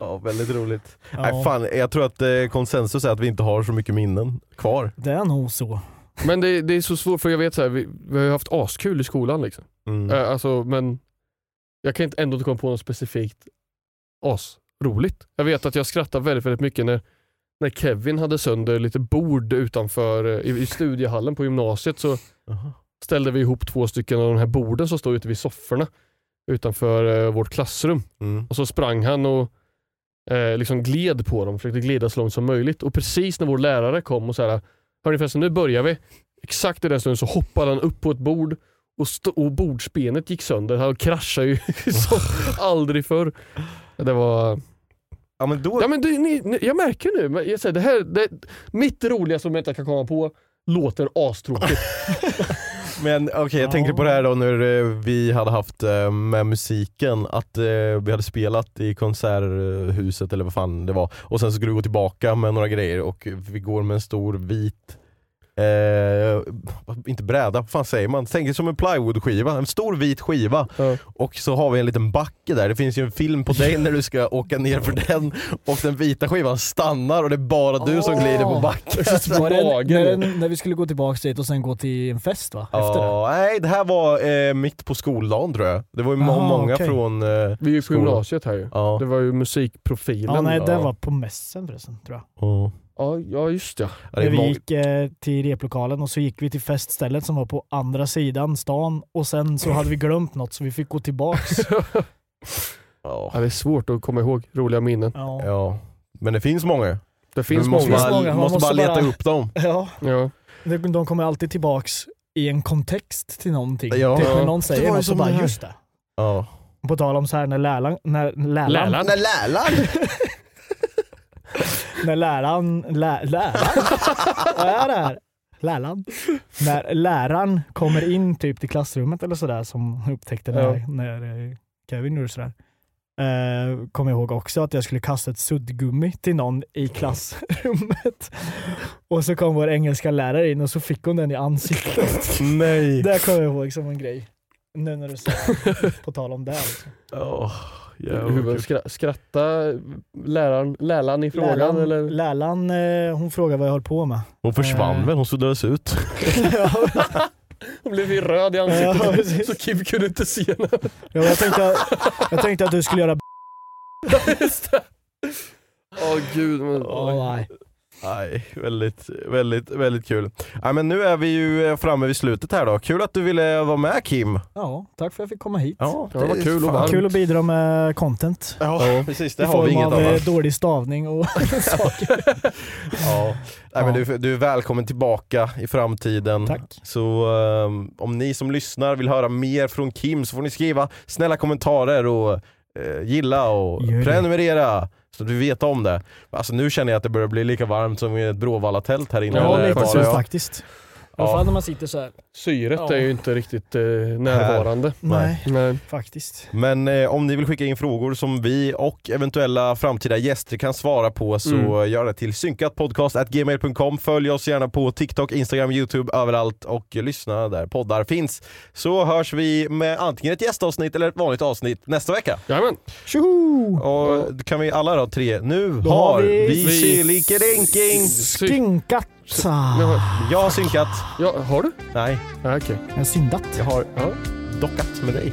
Ja, väldigt roligt. Ja, Nej, fan, jag tror att eh, konsensus är att vi inte har så mycket minnen kvar. Det är nog så. Men det, det är så svårt för jag vet så här, vi, vi har ju haft askul i skolan liksom. Mm. Eh, alltså, men jag kan inte ändå inte komma på något specifikt asroligt. Jag vet att jag skrattar väldigt, väldigt mycket när när Kevin hade sönder lite bord utanför eh, i, i studiehallen på gymnasiet så ställde vi ihop två stycken av de här borden som står ute vid sofforna utanför eh, vårt klassrum. Mm. Och så sprang han och eh, liksom gled på dem, försökte glida så långt som möjligt. Och precis när vår lärare kom och sa Hörni förresten, nu börjar vi. Exakt i den stunden så hoppade han upp på ett bord och, och bordsbenet gick sönder. Han kraschade ju som aldrig förr. Det var... Ja men då... Ja, men du, ni, ni, jag märker nu, jag säger, det här, det, mitt roliga som jag inte kan komma på låter astråkigt. Men okej, jag tänker på det här då när eh, vi hade haft eh, med musiken, att eh, vi hade spelat i konserthuset eller vad fan det var. Och sen så skulle vi gå tillbaka med några grejer och vi går med en stor vit Eh, inte bräda, vad fan säger man? Tänk dig som en plywoodskiva, en stor vit skiva Ja. och så har vi en liten backe där, det finns ju en film på dig när du ska åka ner för den och den vita skivan stannar och det är bara du som glider på backen. Var det när, när vi skulle gå tillbaka dit och sen gå till en fest va? Efter det? Ja, nej det här var eh, mitt på skoldagen tror jag. Det var ju Jaha, många okej. från... Eh, Vi är ju på skolan. gymnasiet här ju. Ja. Det var ju musikprofilen. Ja, nej, det var på mässen förresten tror jag. Ja. Ja, ja just det. Ja, det vi gick eh, till replokalen och så gick vi till feststället som var på andra sidan stan och sen så hade vi glömt något så vi fick gå tillbaks. ja. Det är svårt att komma ihåg roliga minnen. Ja. ja, men det finns många. Det finns Man måste många. bara, många. Man måste bara måste leta bara- upp dem. Ja, Ja. de de kommer alltid tillbaks i en kontext till någonting. Ja. Typ när någon säger något så som bara här. just det. Ja. På tal om så här när läraren, när Läraren? Nej, läraren! När läraren, lä, läraren, vad är det här? Läraren. När läraren kommer in typ till klassrummet eller sådär som upptäckte när, Ja. när eh, Kevin gjorde sådär. Uh, kommer jag ihåg också att jag skulle kasta ett suddgummi till någon i klassrummet. Och så kom vår engelska lärare in och så fick hon den i ansiktet. Nej. Det kommer jag ihåg som en grej. Nu när du sa på tal om det. Liksom. Oh, Det? Skra- skratta läraren, läraren i frågan Lärlan, eller? Lärlan, eh, hon frågade vad jag höll på med. Hon försvann Eh. väl? Hon suddades ut. Hon blev ju röd i Ja, ansiktet precis. så Kim kunde inte se henne. Ja, jag, tänkte, jag tänkte att du skulle göra Just det. Åh gud. Men, Åh, nej. Nej, väldigt, väldigt, väldigt kul. Ja, men nu är vi ju eh, framme vid slutet här då. Kul att du ville vara med Kim. Ja, tack för att jag fick komma hit. Ja, det var kul och varmt. Kul att bidra med content. Ja, precis. Det I har vi inget av eh, annat. dålig stavning och saker. Ja. Nej, men Ja. du, du är välkommen tillbaka i framtiden. Tack. Så ehm, om ni som lyssnar vill höra mer från Kim så får ni skriva snälla kommentarer och eh, gilla och Gör det. prenumerera så du vet om det. Alltså nu känner jag att det börjar bli lika varmt som i ett Bråvalla-tält här inne. Ja, lite så faktiskt. I alla fall när man sitter så här. Syret Ja. är ju inte riktigt eh, närvarande. Nej, Nej. faktiskt. Men eh, om ni vill skicka in frågor som vi och eventuella framtida gäster kan svara på så Mm. gör det till synkatpodcast.gmail.com Följ oss gärna på TikTok, Instagram, Youtube, överallt och lyssna där poddar finns. Så hörs vi med antingen ett gästavsnitt eller ett vanligt avsnitt nästa vecka. Jajamän. Tjoho! Och då kan vi alla då tre, nu Då har vi- vi Vi- Silikedinking! Sy- Skinkat! Ja, Jag har synkat, ja, har du? nej, Ja, okej. Har syndat. jag har Ja. dockat med dig.